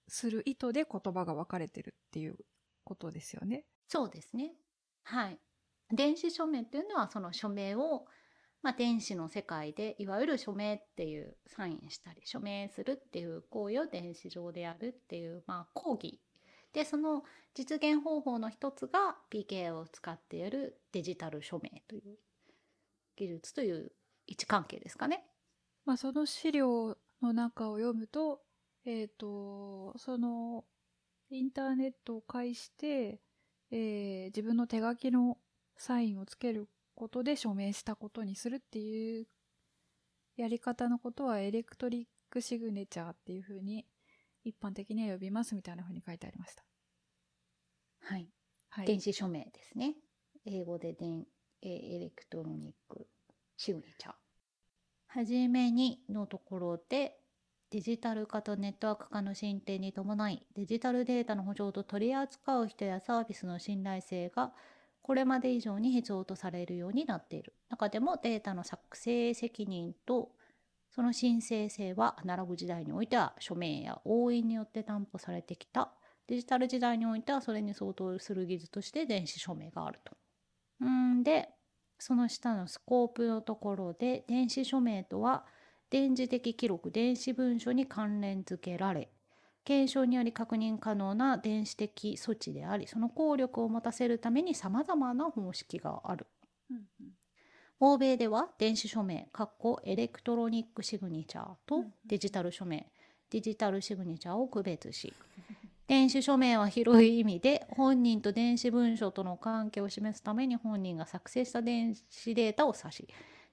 する意図で言葉が分かれてるっていうことですよね。そうですねはい電子署名っていうのはその署名を、まあ、電子の世界でいわゆる署名っていうサインしたり署名するっていう行為を電子上でやるっていう、まあ、講義でその実現方法の一つが PK を使ってやるデジタル署名という技術という位置関係ですかね。まあ、その資料の中を読むと、えっ、と、その、インターネットを介して、えー自分の手書きのサインをつけることで署名したことにするっていうやり方のことはエレクトリックシグネチャーっていうふうに一般的には呼びますみたいなふうに書いてありました。はい、はい。電子署名ですね。英語で電えーエレクトロニックシグネチャー。はじめにのところでデジタル化とネットワーク化の進展に伴いデジタルデータの保障と取り扱う人やサービスの信頼性がこれまで以上に必要とされるようになっている中でもデータの作成責任とその申請性はアナログ時代においては署名や押印によって担保されてきたデジタル時代においてはそれに相当する技術として電子署名があると。うんでその下のスコープのところで電子署名とは電磁的記録電子文書に関連付けられ検証により確認可能な電子的措置でありその効力を持たせるためにさまざまな方式がある。うんうん欧米では電子署名エレクトロニックシグニチャーとデジタル署名デジタルシグニチャーを区別し電子署名は広い意味で本人と電子文書との関係を示すために本人が作成した電子データを指し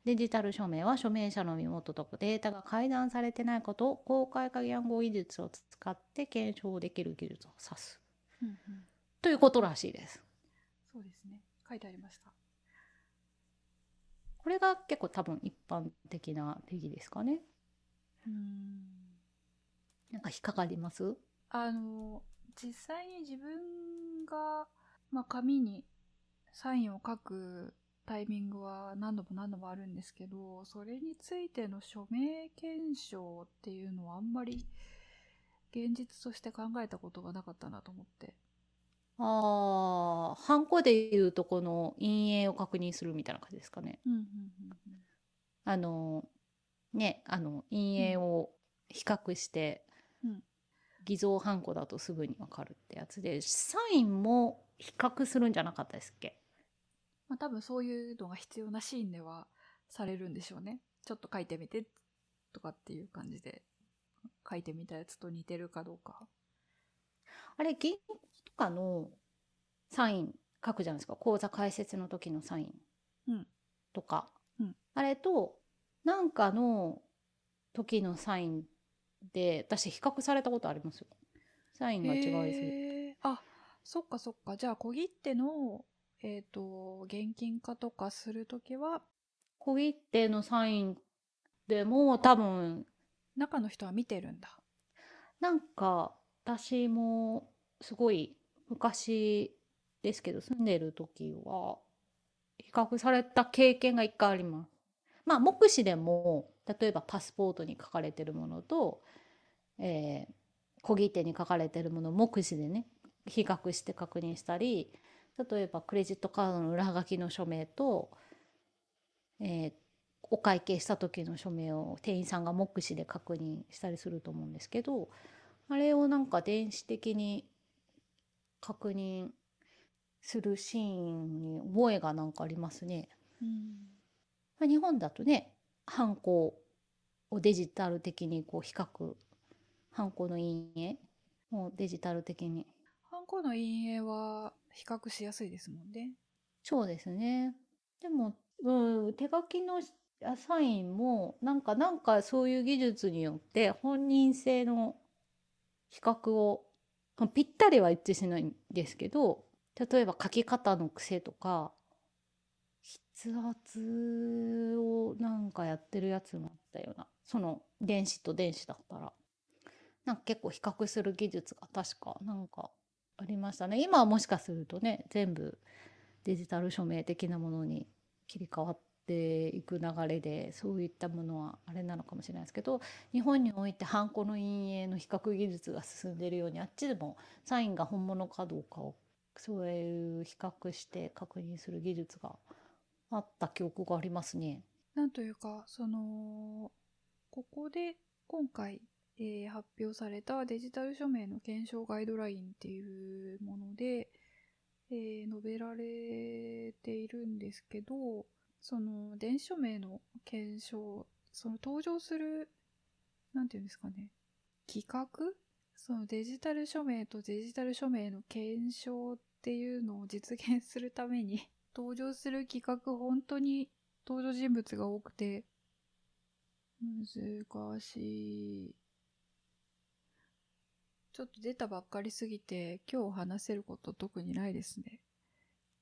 デジタル署名は署名者の身元とデータが改ざんされてないことを公開鍵暗号技術を使って検証できる技術を指す。うんうん。ということらしいです。そうですね。書いてありました。これが結構多分一般的な定義ですかね。うん。なんか引っかかります？あの実際に自分が、まあ、紙にサインを書くタイミングは何度も何度もあるんですけどそれについての署名検証っていうのはあんまり現実として考えたことがなかったなと思って。ああ、ハンコでいうとこの陰影を確認するみたいな感じですかね。うんうんあの、ね、あの、陰影を比較して、うん。偽造ハンコだとすぐにわかるってやつで、サインも比較するんじゃなかったですっけ？まあ多分そういうのが必要なシーンではされるんでしょうねちょっと書いてみてとかっていう感じで書いてみたやつと似てるかどうかあれ、銀行とかのサイン書くじゃないですか。口座開設の時のサインうんとか。うんあれと、なんかの時のサインで、私比較されたことありますよ。サインが違いする。あそっかそっかじゃあ小切手のえっ、と現金化とかするときは小切手のサインでも多分、中の人は見てるんだなんか私もすごい昔ですけど住んでる時は比較された経験が一回あります。まあ目視でも例えばパスポートに書かれてるものと、えー小切手に書かれてるものを目視でね比較して確認したり例えばクレジットカードの裏書きの署名と、えーお会計した時の署名を店員さんが目視で確認したりすると思うんですけどあれをなんか電子的に確認するシーンに覚えがなんかありますね。うんまあ日本だとねハンコをデジタル的にこう比較ハンコの陰影をデジタル的にハンコの陰影は比較しやすいですもんね。そうですね。でも、うん、手書きのサインもなんかなんかそういう技術によって本人性の比較をぴったりは一致しないんですけど例えば書き方の癖とか筆圧をなんかやってるやつもあったようなその電子と電子だったらなんか結構比較する技術が確かなんかありましたね今はもしかするとね全部デジタル署名的なものに切り替わっていく流れでそういったものはあれなのかもしれないですけど日本においてハンコの陰影の比較技術が進んでいるようにあっちでもサインが本物かどうかをそういう比較して確認する技術があった記憶がありますね。なんというかそのここで今回、えー発表されたデジタル署名の検証ガイドラインっていうもので、えー述べられているんですけどその電子署名の検証その登場するなんていうんですかね企画？そのデジタル署名とデジタル署名の検証っていうのを実現するために 登場する企画本当に登場人物が多くて難しい。ちょっと出たばっかりすぎて今日話せること特にないですね。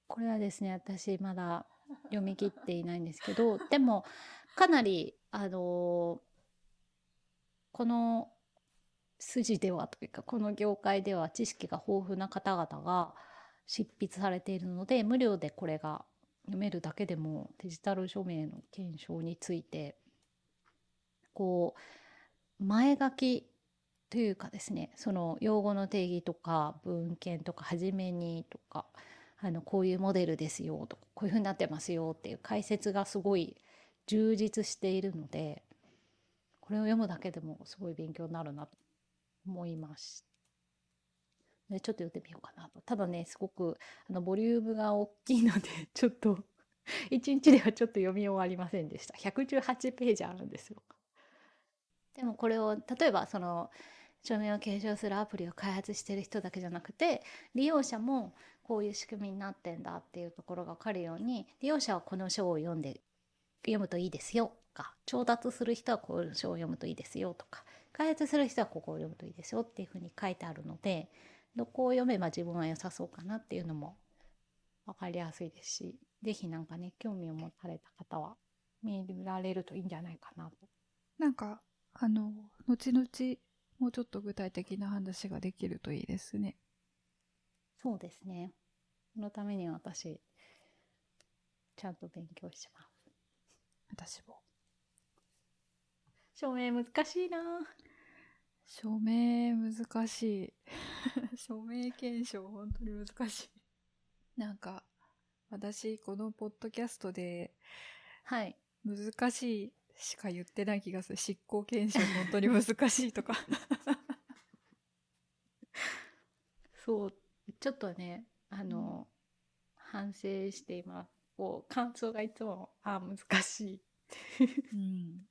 これはですね私まだ読み切っていないんですけど でもかなりあのこの筋ではというかこの業界では知識が豊富な方々が執筆されているので無料でこれが読めるだけでもデジタル署名の検証についてこう前書きというかですねその用語の定義とか文献とか初めにとかあのこういうモデルですよとかこういうふうになってますよっていう解説がすごい充実しているのでこれを読むだけでもすごい勉強になるなと思いました。でちょっと読んでみようかなと。ただねすごくあのボリュームが大きいので ちょっと1日ではちょっと読み終わりませんでした。118ページあるんですよ。でもこれを例えばその署名を継承するアプリを開発してる人だけじゃなくて利用者もこういう仕組みになってんだっていうところが分かるように利用者はこの書を読んで読むといいですよとか調達する人はこういう書を読むといいですよとか開発する人はここを読むといいですよっていうふうに書いてあるのでどこを読めば自分は良さそうかなっていうのも分かりやすいですし是非なんかね興味を持たれた方は見られるといいんじゃないかなと。なんかあの後々もうちょっと具体的な話ができるといいですね。そうですね。そのために私ちゃんと勉強します。私も。証明難しいな。署名難しい。署名検証本当に難しい。なんか私このポッドキャストではい。難しいしか言ってない気がする。執行検証本当に難しいとか。そうちょっとねあの、反省しています。こう感想がいつもあ難しいうん。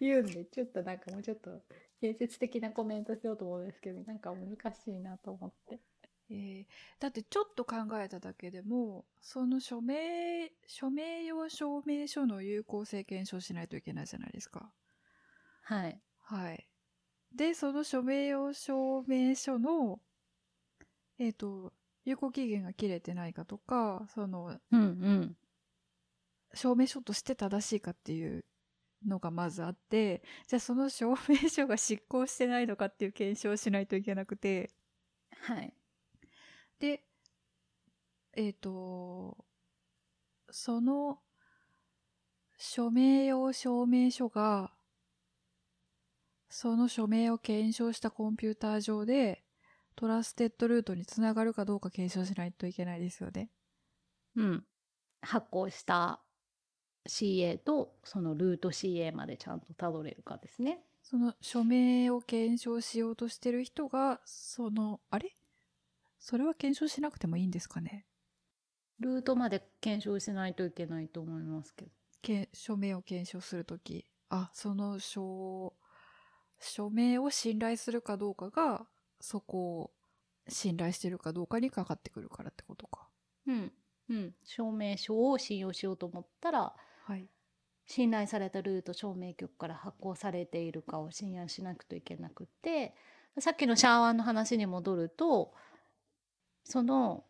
言うんでちょっとなんかもうちょっと建設的なコメントしようと思うんですけどなんか難しいなと思って。えーだってちょっと考えただけでもその署名署名用証明書の有効性検証しないといけないじゃないですか。はい。はい。でその署名用証明書のえっ、と有効期限が切れてないかとかそのうんうん。証明書として正しいかっていうのがまずあってじゃあその証明書が執行してないのかっていう検証をしないといけなくてはい。でえっ、とその署名用証明書がその署名を検証したコンピューター上でトラステッドルートにつながるかどうか検証しないといけないですよね。うん。発行した CA とそのルート CA までちゃんとたどれるかですね。その署名を検証しようとしてる人がそのあれ？それは検証しなくてもいいんですかね？ルートまで検証しないといけないと思いますけど。け署名を検証するときあその署署名を信頼するかどうかがそこを信頼してるかどうかにかかってくるからってことかうん。うん。証明書を信用しようと思ったら、はい信頼されたルート証明局から発行されているかを信用しなくといけなくてさっきのシャーワンの話に戻るとその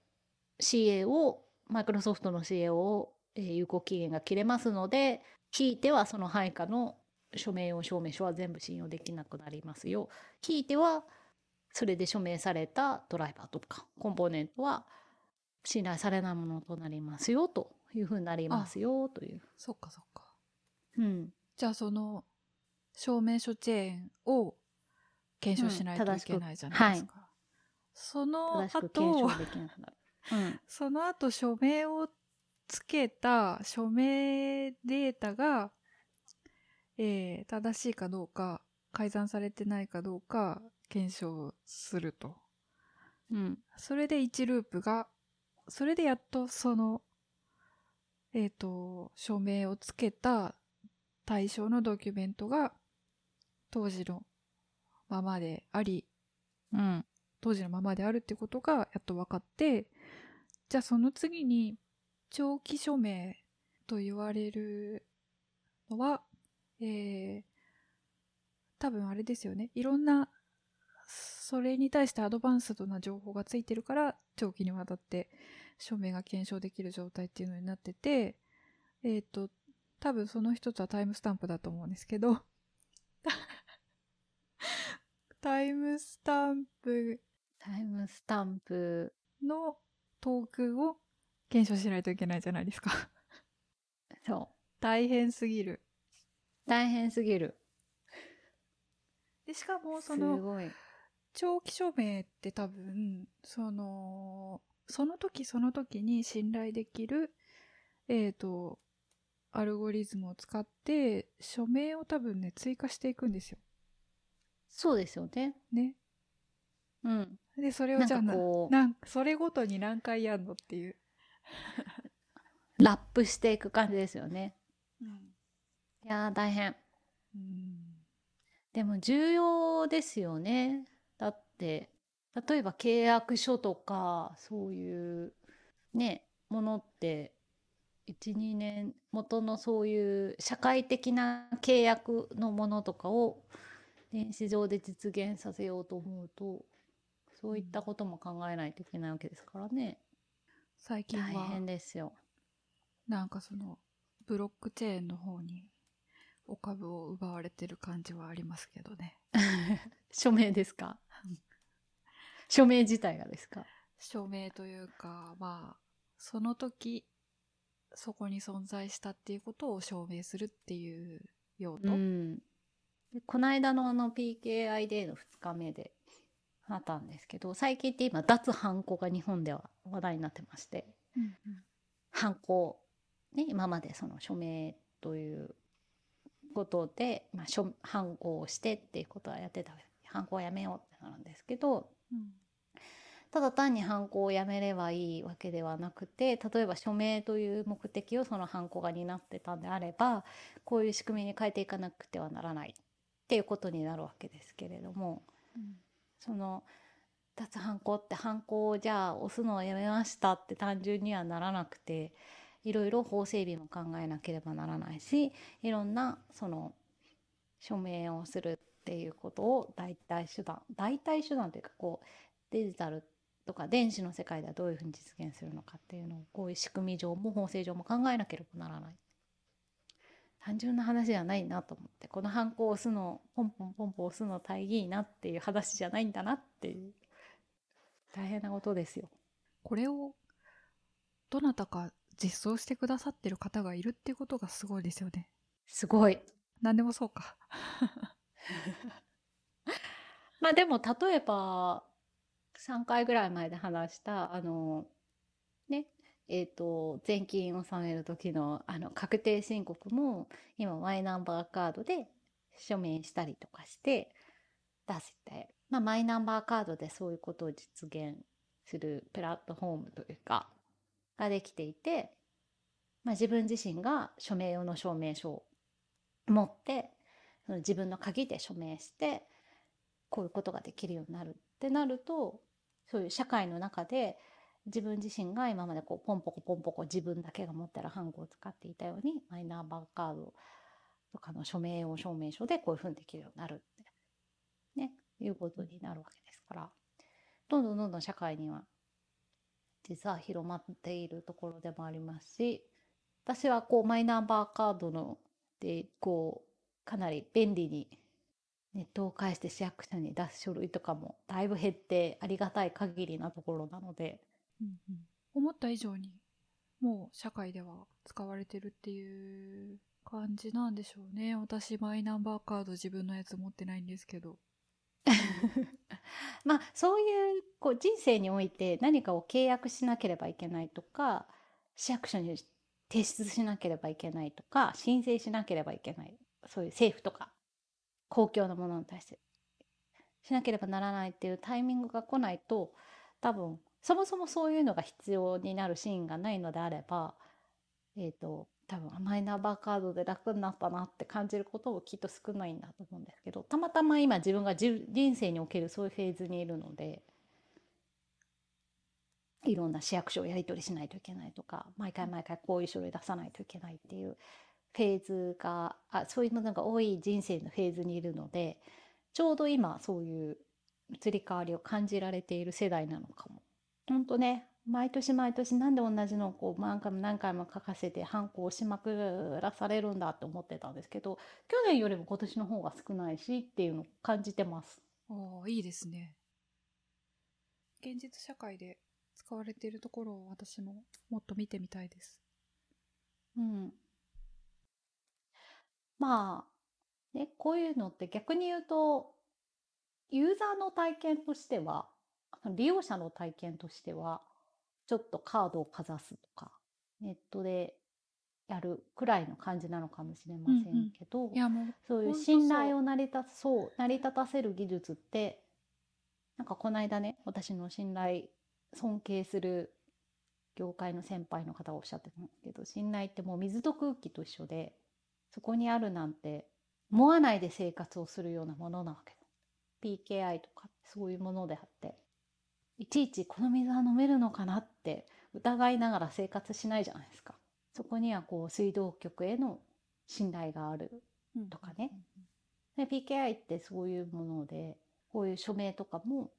CA をマイクロソフトの CA を、えー有効期限が切れますのでひいてはその配下の署名用証明書は全部信用できなくなりますよ。ひいてはそれで署名されたドライバーとかコンポーネントは信頼されないものとなりますよというふうになりますよという。そっかそっか。うん、じゃあその証明書チェーンを検証しないといけないじゃないですか、その正しく検後。うん、その後署名をつけた署名データが、えー正しいかどうか改ざんされてないかどうか検証すると。うん、それで1ループがそれでやっとそのえっ、と署名をつけた対象のドキュメントが当時のままでありうん、当時のままであるってことがやっと分かってじゃあその次に長期署名と言われるのは、えー多分あれですよね。いろんなそれに対してアドバンスドな情報がついてるから長期にわたって署名が検証できる状態っていうのになっててえっ、と多分その一つはタイムスタンプだと思うんですけど。タイムスタンプタイムスタンプのトークンを検証しないといけないじゃないですか。そう大変すぎる。大変すぎるでしかもそすのごい。長期署名って多分そのその時その時に信頼できるえっ、とアルゴリズムを使って署名を多分ね追加していくんですよ。そうですよね。ね。うん。でそれをじゃあなんそれごとに何回やんのっていう。う、ラップしていく感じですよね。うんいやー、大変。うんでも重要ですよね。だって、例えば契約書とか、そういうね、ものって、1、2年元のそういう社会的な契約のものとかを電子上で実現させようと思うと、そういったことも考えないといけないわけですからね。最近は大変ですよ。なんかそのブロックチェーンの方にお株を奪われてる感じはありますけどね。署名ですか？署名自体がですか？署名というかまあその時そこに存在したっていうことを証明するっていう用途、うん、でこの間のあの PKI デーの2日目であったんですけど最近って今脱ハンコが日本では話題になってましてうんうん、ね、今までその署名ということで、まあ、署ハンコをしてっていうことはやってたハンコをやめようってなるんですけどうんただ単にハンコをやめればいいわけではなくて例えば署名という目的をそのハンコが担ってたんであればこういう仕組みに変えていかなくてはならない。っていうことになるわけですけれどもうん。その脱ハンコってハンコをじゃあ押すのをやめましたって単純にはならなくていろいろ法整備も考えなければならないしいろんなその署名をするっていうことを代替手段代替手段というかこうデジタルとか電子の世界ではどういうふうに実現するのかっていうのをこういう仕組み上も法制上も考えなければならない単純な話じゃないなと思ってこのハンコを押すのポンポンポンポン押すの大義なっていう話じゃないんだなっていう大変なことですよ。これをどなたか実装してくださってる方がいるっていうことがすごいですよね。すごい。何でもそうか。まあでも例えば3回ぐらい前で話したあのねえっ、と税金を納める時のあの確定申告も今マイナンバーカードで署名したりとかして出して、まあ、マイナンバーカードでそういうことを実現するプラットフォームというかができていて、まあ、自分自身が署名用の証明書を持ってその自分の鍵で署名してこういうことができるようになるってなるとそういう社会の中で自分自身が今までこうポンポコポンポコ自分だけが持ってるハンコを使っていたようにマイナンバーカードとかの署名用証明書でこういうふうにできるようになるってねいうことになるわけですからどんどんどんどん社会には実は広まっているところでもありますし私はこうマイナンバーカードのでこうかなり便利にネットを介して市役所に出す書類とかもだいぶ減ってありがたい限りなところなのでうんうん思った以上にもう社会では使われてるっていう感じなんでしょうね。私マイナンバーカード自分のやつ持ってないんですけど。まあそういうこう人生において何かを契約しなければいけないとか市役所に提出しなければいけないとか申請しなければいけないそういう政府とか公共のものに対してしなければならないっていうタイミングが来ないと多分そもそもそういうのが必要になるシーンがないのであればえっ、と多分マイナンバーカードで楽になったなって感じることをきっと少ないんだと思うんですけどたまたま今自分が人生におけるそういうフェーズにいるのでいろんな市役所をやり取りしないといけないとか毎回毎回こういう書類出さないといけないっていうフェーズがあそういうものが多い人生のフェーズにいるのでちょうど今そういう移り変わりを感じられている世代なのかも。本当ね毎年毎年なんで同じのをこう何回も何回も書かせてハンコを押しまくらされるんだって思ってたんですけど去年よりも今年の方が少ないしっていうのを感じてます。ああ、いいですね。現実社会で使われているところを私ももっと見てみたいです。うん、まあねこういうのって逆に言うとユーザーの体験としては、利用者の体験としては、ちょっとカードをかざすとか、ネットでやるくらいの感じなのかもしれませんけど、そういう信頼を成り立つそう成り立たせる技術ってなんかこの間ね私の信頼尊敬する業界の先輩の方がおっしゃってたんですけど信頼ってもう水と空気と一緒でそこにあるなんて思わないで生活をするようなものなわけ。PKI とかそういうものであっていちいちこの水は飲めるのかなって疑いながら生活しないじゃないですかそこにはこう水道局への信頼があるとかね。で PKI ってそういうものでこういう署名とかも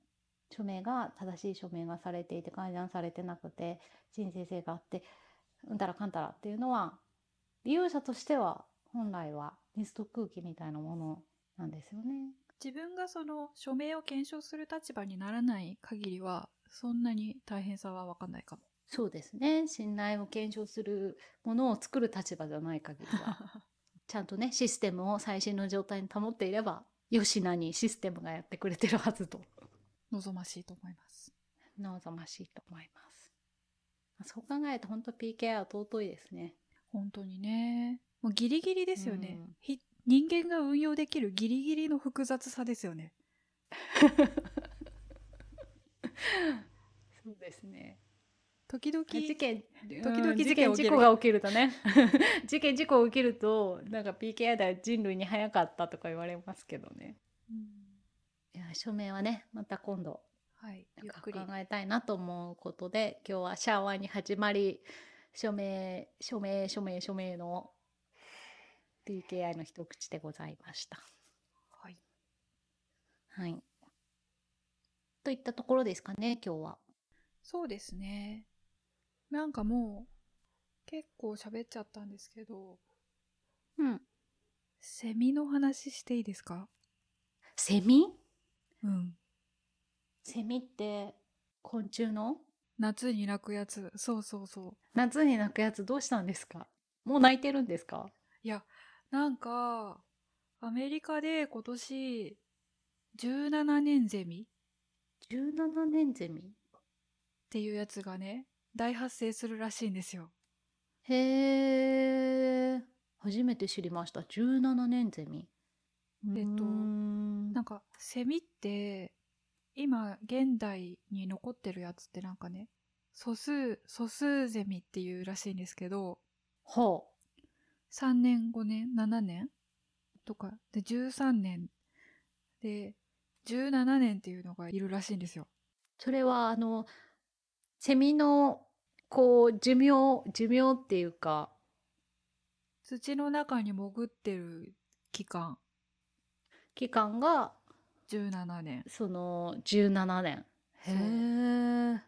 署名が正しい署名がされていて改ざんされてなくて申請性があってうんたらかんたらっていうのは利用者としては本来は水と空気みたいなものなんですよね。自分がその署名を検証する立場にならない限りはそんなに大変さは分かんないかも。そうですね信頼を検証するものを作る立場じゃない限りは ちゃんとねシステムを最新の状態に保っていればよしなにシステムがやってくれてるはずと望ましいと思います。望ましいと思います。そう考えると本当 PKI は尊いですね。本当にね。もうギリギリですよね。うんひ人間が運用できるギリギリの複雑さですよね。そうですね。時々事件、時々うん事件事故が起きるとね。事件、事故起きると、なんか PKI では人類に早かったとか言われますけどね。うんいや、署名はね、また今度、はい、ゆっくり。考えたいなと思うことで、今日はシャワーに始まり、署名、署名、署名、署名の PKI の一口でございました。はい。はい。といったところですかね、今日は。そうですね。なんかもう、結構喋っちゃったんですけど、うん。セミの話していいですか？セミ？うん。セミって昆虫の？夏に鳴くやつ。そうそうそう。夏に鳴くやつどうしたんですか？もう鳴いてるんですか？いや、なんか、アメリカで今年、17年ゼミ ?17 年ゼミ？っていうやつがね、大発生するらしいんですよ。へえ。初めて知りました。17年ゼミ。えっとなんか、セミって、今、現代に残ってるやつってなんかね、素数、素数ゼミっていうらしいんですけど、は3年、5年、7年とか、で、13年、で、17年っていうのがいるらしいんですよ。それはあのセミのこう寿命寿命っていうか土の中に潜ってる期間、期間が17年。その17年。へえ。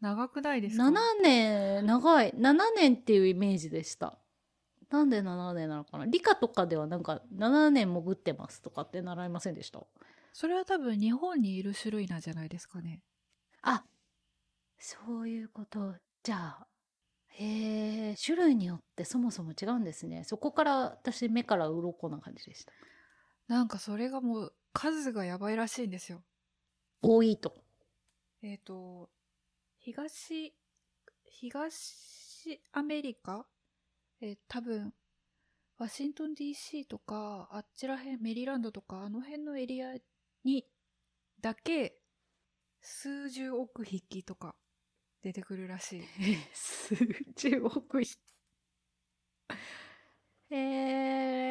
長くないですか？7年長い7年っていうイメージでしたなんで7年なのかな？理科とかではなんか7年潜ってますとかって習いませんでした？それは多分日本にいる種類なんじゃないですかね。あそういうこと。じゃあへえ種類によってそもそも違うんですね。そこから私目から鱗な感じでした。なんかそれがもう数がやばいらしいんですよ。多いと。えっ、と、東、東アメリカえー多分、ワシントン DC とか、あっちらへん、メリーランドとか、あの辺のエリアにだけ、数十億匹とか出てくるらしい。数十億匹。へ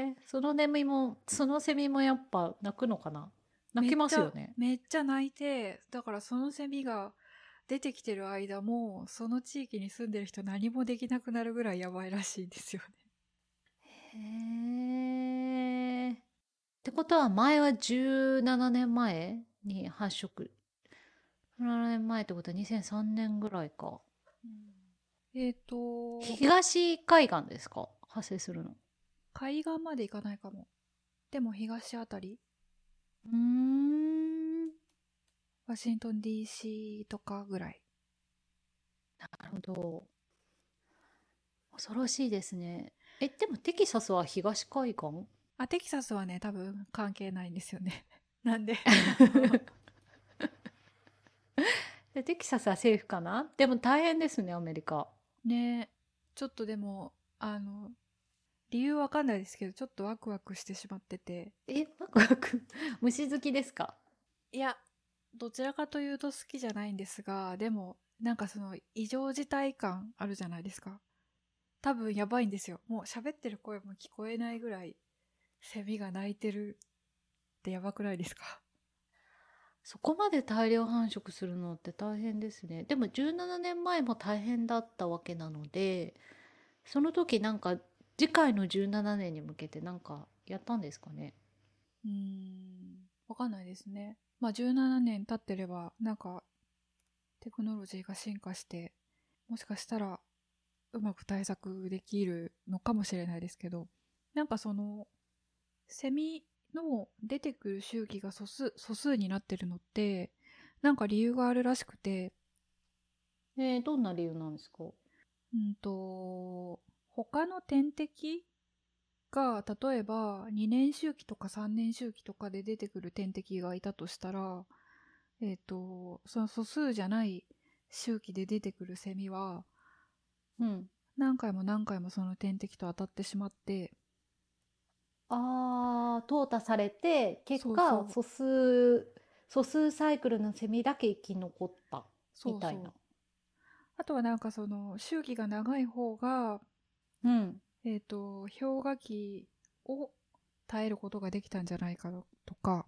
えそのセミもそのセミもやっぱ鳴くのかな？鳴きますよね。めっちゃ泣いて、だからそのセミが出てきてる間も、その地域に住んでる人何もできなくなるぐらいやばいらしいんですよね。へえ。ってことは前は17年前に発色。17年前ってことは2003年ぐらいか。えっ、と、東海岸ですか？発生するの。海岸まで行かないかも。でも東あたりうーん。ワシントン DC とかぐらい。なるほど。恐ろしいですね。え、でもテキサスは東海岸？あ、テキサスはね、多分関係ないんですよね。なんで でテキサスはセーフかな？でも大変ですねアメリカねちょっとでもあの理由わかんないですけどちょっとワクワクしてしまっててえワクワク？虫好きですか？いやどちらかというと好きじゃないんですがでもなんかその異常事態感あるじゃないですか。多分やばいんですよ。もう喋ってる声も聞こえないぐらいセミが鳴いてるってやばくないですか？そこまで大量繁殖するのって大変ですね。でも17年前も大変だったわけなのでその時なんか次回の17年に向けてなんかやったんですかね？うーんわかんないですねまあ17年経ってればなんかテクノロジーが進化してもしかしたらうまく対策できるのかもしれないですけどなんかそのセミの出てくる周期が素数素数になってるのってなんか理由があるらしくて。えー、どんな理由なんですか？うんと他の天敵が例えば2年周期とか3年周期とかで出てくる天敵がいたとしたらえっ、とその素数じゃない周期で出てくるセミはうん。何回も何回もその天敵と当たってしまってあー淘汰されて結果そう素数素数サイクルのセミだけ生き残ったそうみたいな。そうあとはなんかその周期が長い方がうんえっ、と氷河期を耐えることができたんじゃないかとか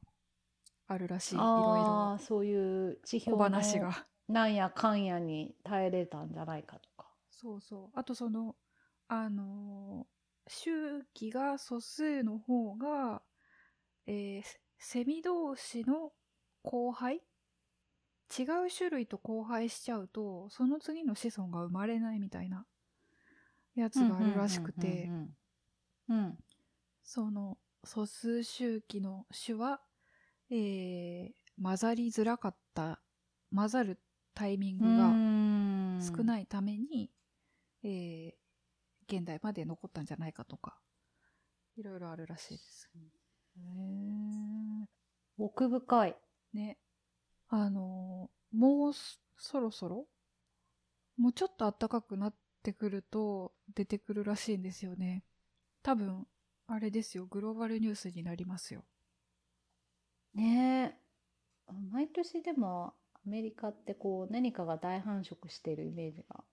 あるらしい。いろああそういう地表の話が。なんやかんやに耐えれたんじゃないかとか。そうそう。あとその、あのー周期が素数の方が、えーセミ同士の交配？違う種類と交配しちゃうと、その次の子孫が生まれないみたいなやつがあるらしくてその素数周期の種は、えー混ざりづらかった、混ざるタイミングが、うん少ないために、えー現代まで残ったんじゃないかとかいろいろあるらしいです。へー奥深いね。あのーもうそそろそろもうちょっと暖かくなってくると出てくるらしいんですよね。多分あれですよ。グローバルニュースになりますよ。ねえ。毎年でもアメリカってこう何かが大繁殖してるイメージが。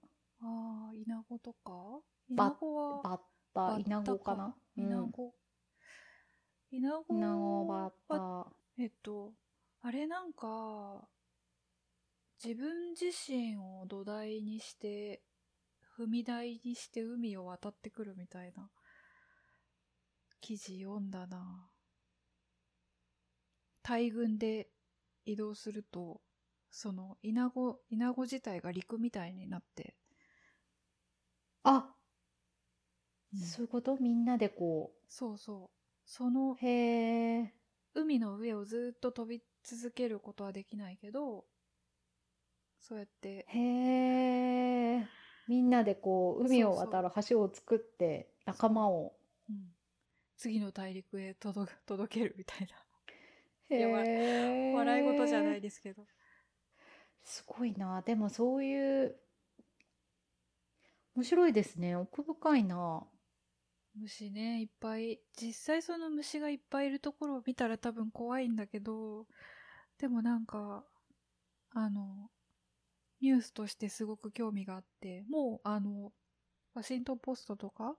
ああイナゴとか？イバナゴはバッタイナゴかな？イナゴ。イナゴイナゴバッはタえっと、あれなんか、自分自身を土台にして、踏み台にして海を渡ってくるみたいな記事読んだな。大群で移動すると、そのイナゴ、イナゴ自体が陸みたいになって、あ、うん。そういうこと？みんなでこそうそう、そのうへえ海の上をずっと飛び続けることはできないけど、そうやってへえみんなでこう海を渡る橋を作って仲間を。うん。次の大陸へ届く 届けるみたいへやばい笑い事じゃないですけど。すごいな。でもそういう面白いですね。奥深いな。虫ねいっぱい。実際その虫がいっぱいいるところを見たら多分怖いんだけど。でもなんかあのニュースとしてすごく興味があってもうあのワシントン・ポストとか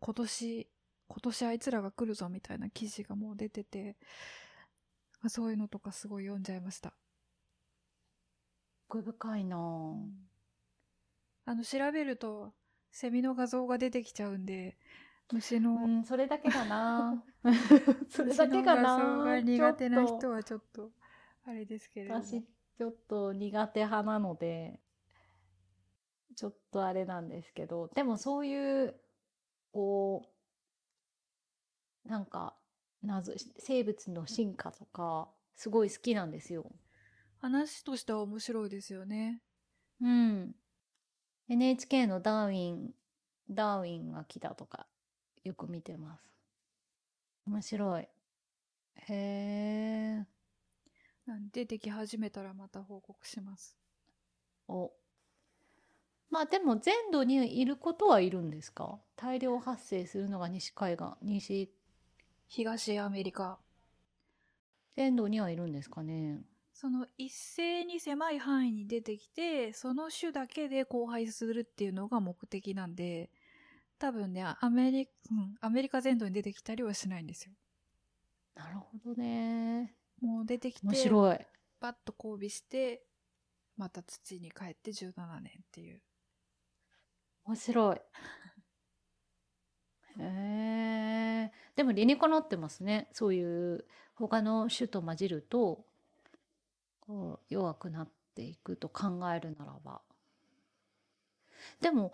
今年今年あいつらが来るぞみたいな記事がもう出ててそういうのとかすごい読んじゃいました。奥深いなあ。の調べるとセミの画像が出てきちゃうんで虫の、うんそれだけだな。それだけかな。画像が苦手な人はちょっとあれですけれども。私ちょっと苦手派なのでちょっとあれなんですけどでもそういうこうなんか謎生物の進化とかすごい好きなんですよ。話としては面白いですよねうん。NHK のダーウィン、ダーウィンが来たとかよく見てます。面白い。へへえ。なんで、でき始めたらまた報告します。お。まあでも全土にいることはいるんですか？大量発生するのが西海岸、西、東アメリカ。全土にはいるんですかね？その一斉に狭い範囲に出てきて、その種だけで交配するっていうのが目的なんで、多分ね、アメリ,、うん、アメリカ全土に出てきたりはしないんですよ。なるほどね。もう出てきて、面白い。パッと交尾して、また土に帰って17年っていう。面白い。へえ。でも理にかなってますね。そういう他の種と混じると、こう弱くなっていくと考えるならば。でも、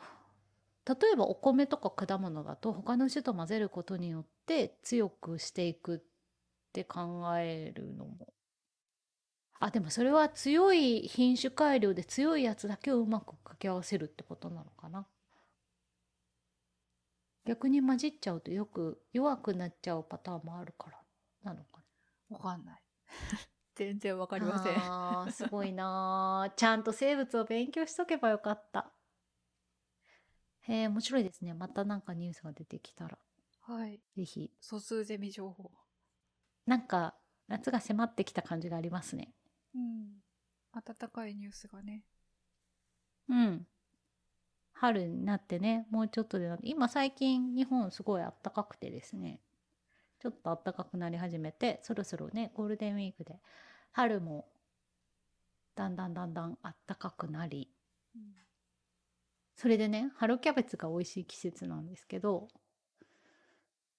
例えばお米とか果物だと他の種と混ぜることによって強くしていくって考えるのも。あ、でもそれは強い品種改良で強いやつだけをうまく掛け合わせるってことなのかな。逆に混じっちゃうとよく弱くなっちゃうパターンもあるからなのかわかんない。全然わかな。りません。あーすごいなー。ちゃんと生物を勉強しとけばよかった。へえ、面白いですね。またなんかニュースが出てきたら、はい。ぜひ。素数ゼミ情報。なんか、夏が迫ってきた感じがありますね。うん。暖かいニュースがね。うん。春になってね、もうちょっとでなって、今最近日本すごい暖かくてですね、ちょっと暖かくなり始めて、そろそろね、ゴールデンウィークで、春もだんだんだんだん暖かくなり、それでね、春キャベツが美味しい季節なんですけど、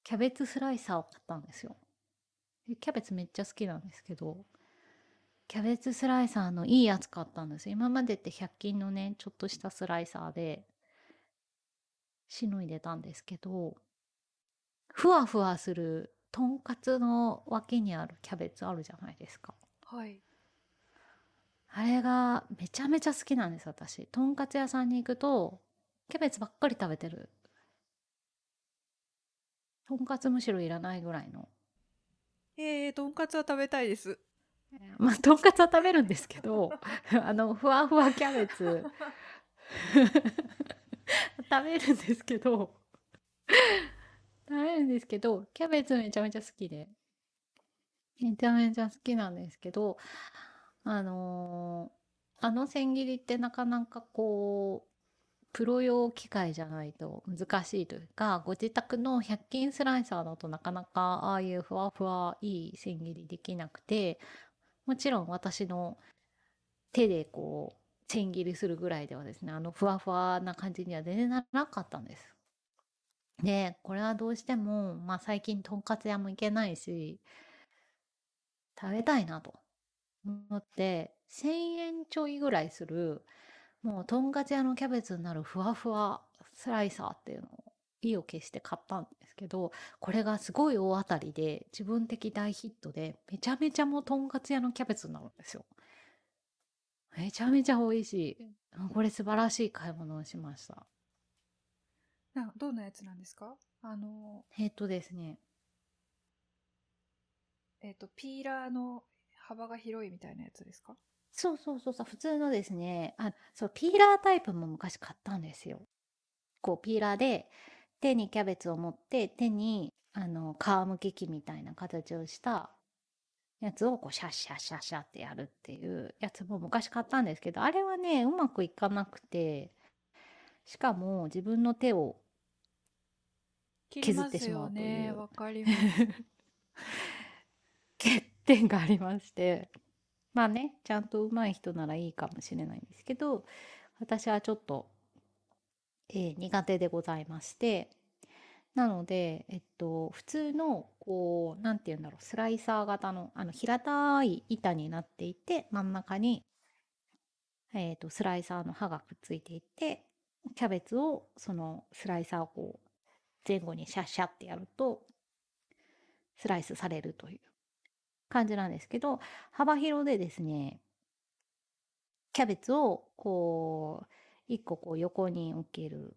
キャベツスライサーを買ったんですよ。でキャベツめっちゃ好きなんですけど、キャベツスライサーのいいやつ買ったんですよ。今までって100均のね、ちょっとしたスライサーで、しのいでたんですけど、ふわふわする、とんかつの脇にあるキャベツあるじゃないですか。はい。あれがめちゃめちゃ好きなんです、私。とんかつ屋さんに行くと、キャベツばっかり食べてる。とんかつむしろいらないぐらいの。えー、とんかつは食べたいです。まあ、とんかつは食べるんですけど、あの、ふわふわキャベツ、食べるんですけど、食べるんですけど、キャベツめちゃめちゃ好きで、めちゃめちゃ好きなんですけど、あのーあの千切りってなかなかこう、プロ用機械じゃないと難しいというか、ご自宅の100均スライサーだとなかなかああいうふわふわいい千切りできなくて、もちろん私の手でこう千切りするぐらいではですね、あのふわふわな感じには全然ならなかったんです。で、これはどうしても、まあ最近とんかつ屋も行けないし、食べたいなと思って、1000円ちょいぐらいする、もうとんかつ屋のキャベツになるふわふわスライサーっていうのを意を決して買ったんですけど、これがすごい大当たりで自分的大ヒットでめちゃめちゃもうとんかつ屋のキャベツになるんですよ。めちゃめちゃ美味しい。これ素晴らしい買い物をしました。などんなやつなんですか？あの、えっとですね、えっ、と、ピーラーの幅が広いみたいなやつですか？そうそうそうそう、普通のですね、あ、そう、ピーラータイプも昔買ったんですよ。こう、ピーラーで手にキャベツを持って、手に、あの、皮むき器みたいな形をしたやつをこう、シャッシャッシャッシャってやるっていうやつも昔買ったんですけど、あれはね、うまくいかなくて、しかも自分の手を削ってしまうという切りますよね。わかります。欠点がありましてまあねちゃんと上手い人ならいいかもしれないんですけど私はちょっと、えー苦手でございましてなのでえっと普通のこうなんて言うんだろうスライサー型のあの平たい板になっていて真ん中に、えー、とスライサーの刃がくっついていてキャベツをそのスライサーをこう前後にシャッシャってやるとスライスされるという。感じなんですけど幅広でですねキャベツをこう一個こう横に置ける、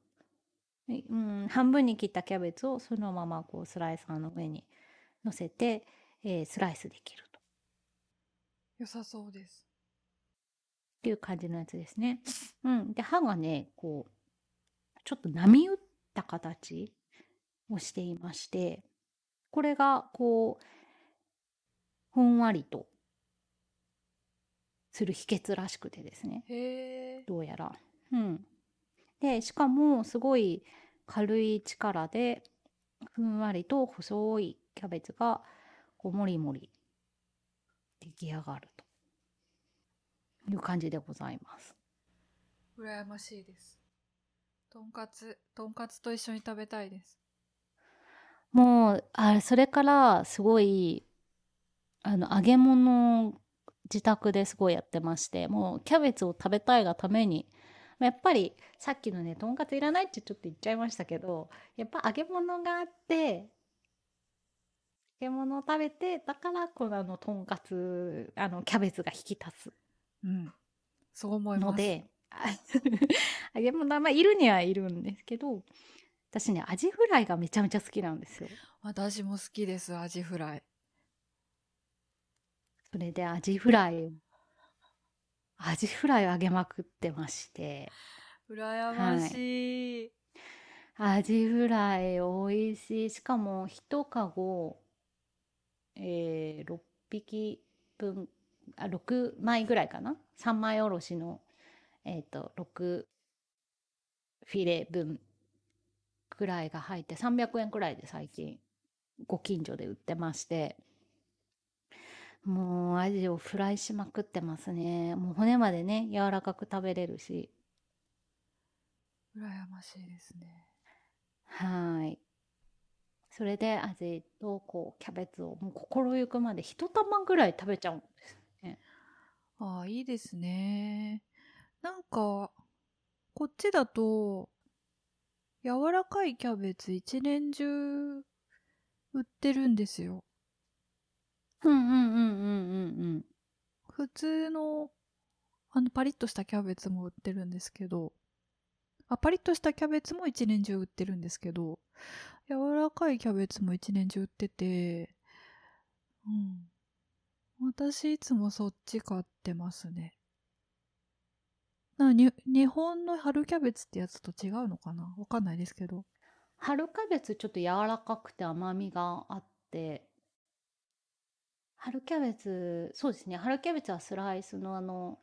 うん、半分に切ったキャベツをそのままこうスライサーの上に乗せて、えースライスできると良さそうです。っていう感じのやつですね。うん。で、刃がね、こう、ちょっと波打った形をしていまして、これが、こう、ふんわりとする秘訣らしくてですね。どうやら。うん。で、しかも、すごい軽い力で、ふんわりと細いキャベツが、こう、もりもり出来上がるという感じでございます。羨ましいです。とんかつ、とんかつと一緒に食べたいです。もう、あそれから、すごい、あの、揚げ物を自宅ですごいやってまして、もう、キャベツを食べたいがために、やっぱり、さっきのね、とんかついらないってちょっと言っちゃいましたけど、やっぱ揚げ物があって、揚げ物を食べて、だから、このあの、とんかつ、あの、キャベツが引き立つうん。そう思います。ので、あ揚げ物はまあいるにはいるんですけど、私ね、アジフライがめちゃめちゃ好きなんですよ。私も好きです、アジフライ。それでアジフライを、アジフライを揚げまくってまして、羨ましい。アジフライ美味しい。しかも一かご、えー、6匹分、あ、6枚ぐらいかな ?3 枚おろしの、えっ、と、6フィレ分くらいが入って300円くらいで最近ご近所で売ってまして、もうアジをフライしまくってますね。もう骨までね、柔らかく食べれるし。羨ましいですね。はい。それで味とこうキャベツをもう心ゆくまで一玉ぐらい食べちゃうんですね。ああ、いいですね。なんか、こっちだと、柔らかいキャベツ一年中売ってるんですよ。うんうんうんうんうんうん。普通の、あの、パリッとしたキャベツも売ってるんですけど、あ、パリッとしたキャベツも一年中売ってるんですけど、柔らかいキャベツも一年中売ってて、うん。私いつもそっち買ってますね。なに日本の春キャベツってやつと違うのかな？わかんないですけど。春キャベツちょっと柔らかくて甘みがあって、春キャベツ、そうですね。春キャベツはスライスのあの、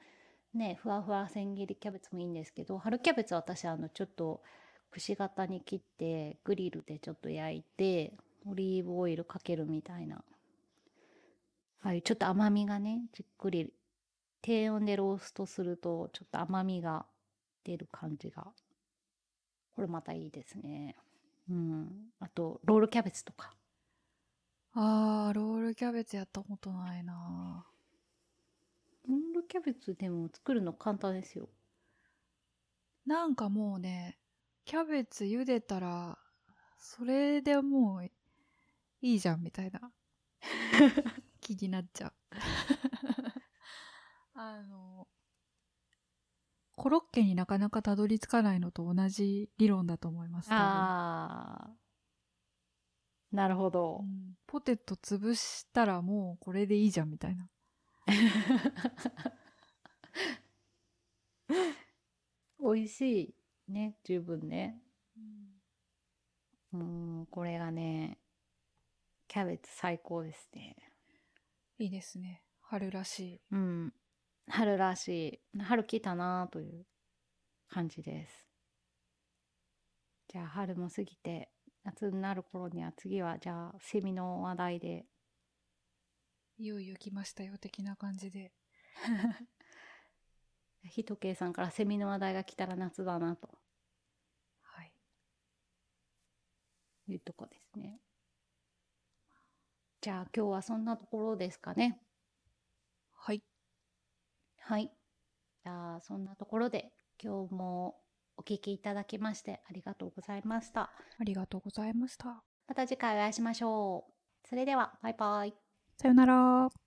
ね、ふわふわ千切りキャベツもいいんですけど、春キャベツは私あの、ちょっとくし形に切って、グリルでちょっと焼いて、オリーブオイルかけるみたいな。ああいうちょっと甘みがね、じっくり、低温でローストすると、ちょっと甘みが出る感じが。これまたいいですね。うん。あと、ロールキャベツとか。あー、ロールキャベツやったことないなロールキャベツでも作るの簡単ですよ。なんかもうね、キャベツ茹でたら、それでもういいじゃんみたいな 気になっちゃう。あの、コロッケになかなかたどり着かないのと同じ理論だと思います。ああ。なるほどう。んポテト潰したらもうこれでいいじゃんみたいな。美味しい。ね、十分ね。うん、これがね、キャベツ最高ですね。いいですね。春らしい。うん。春らしい。春来たなという感じです。じゃあ春も過ぎて、夏になる頃には次はじゃあセミの話題で。いよいよ来ましたよ的な感じで。ひとけいさんからセミの話題が来たら夏だなとはい。いうとこですね。じゃあ今日はそんなところですかね。はい。はい。じゃあそんなところで今日もお聞きいただきましてありがとうございました。ありがとうございました。また次回お会いしましょう。それではバイバイ。さよなら。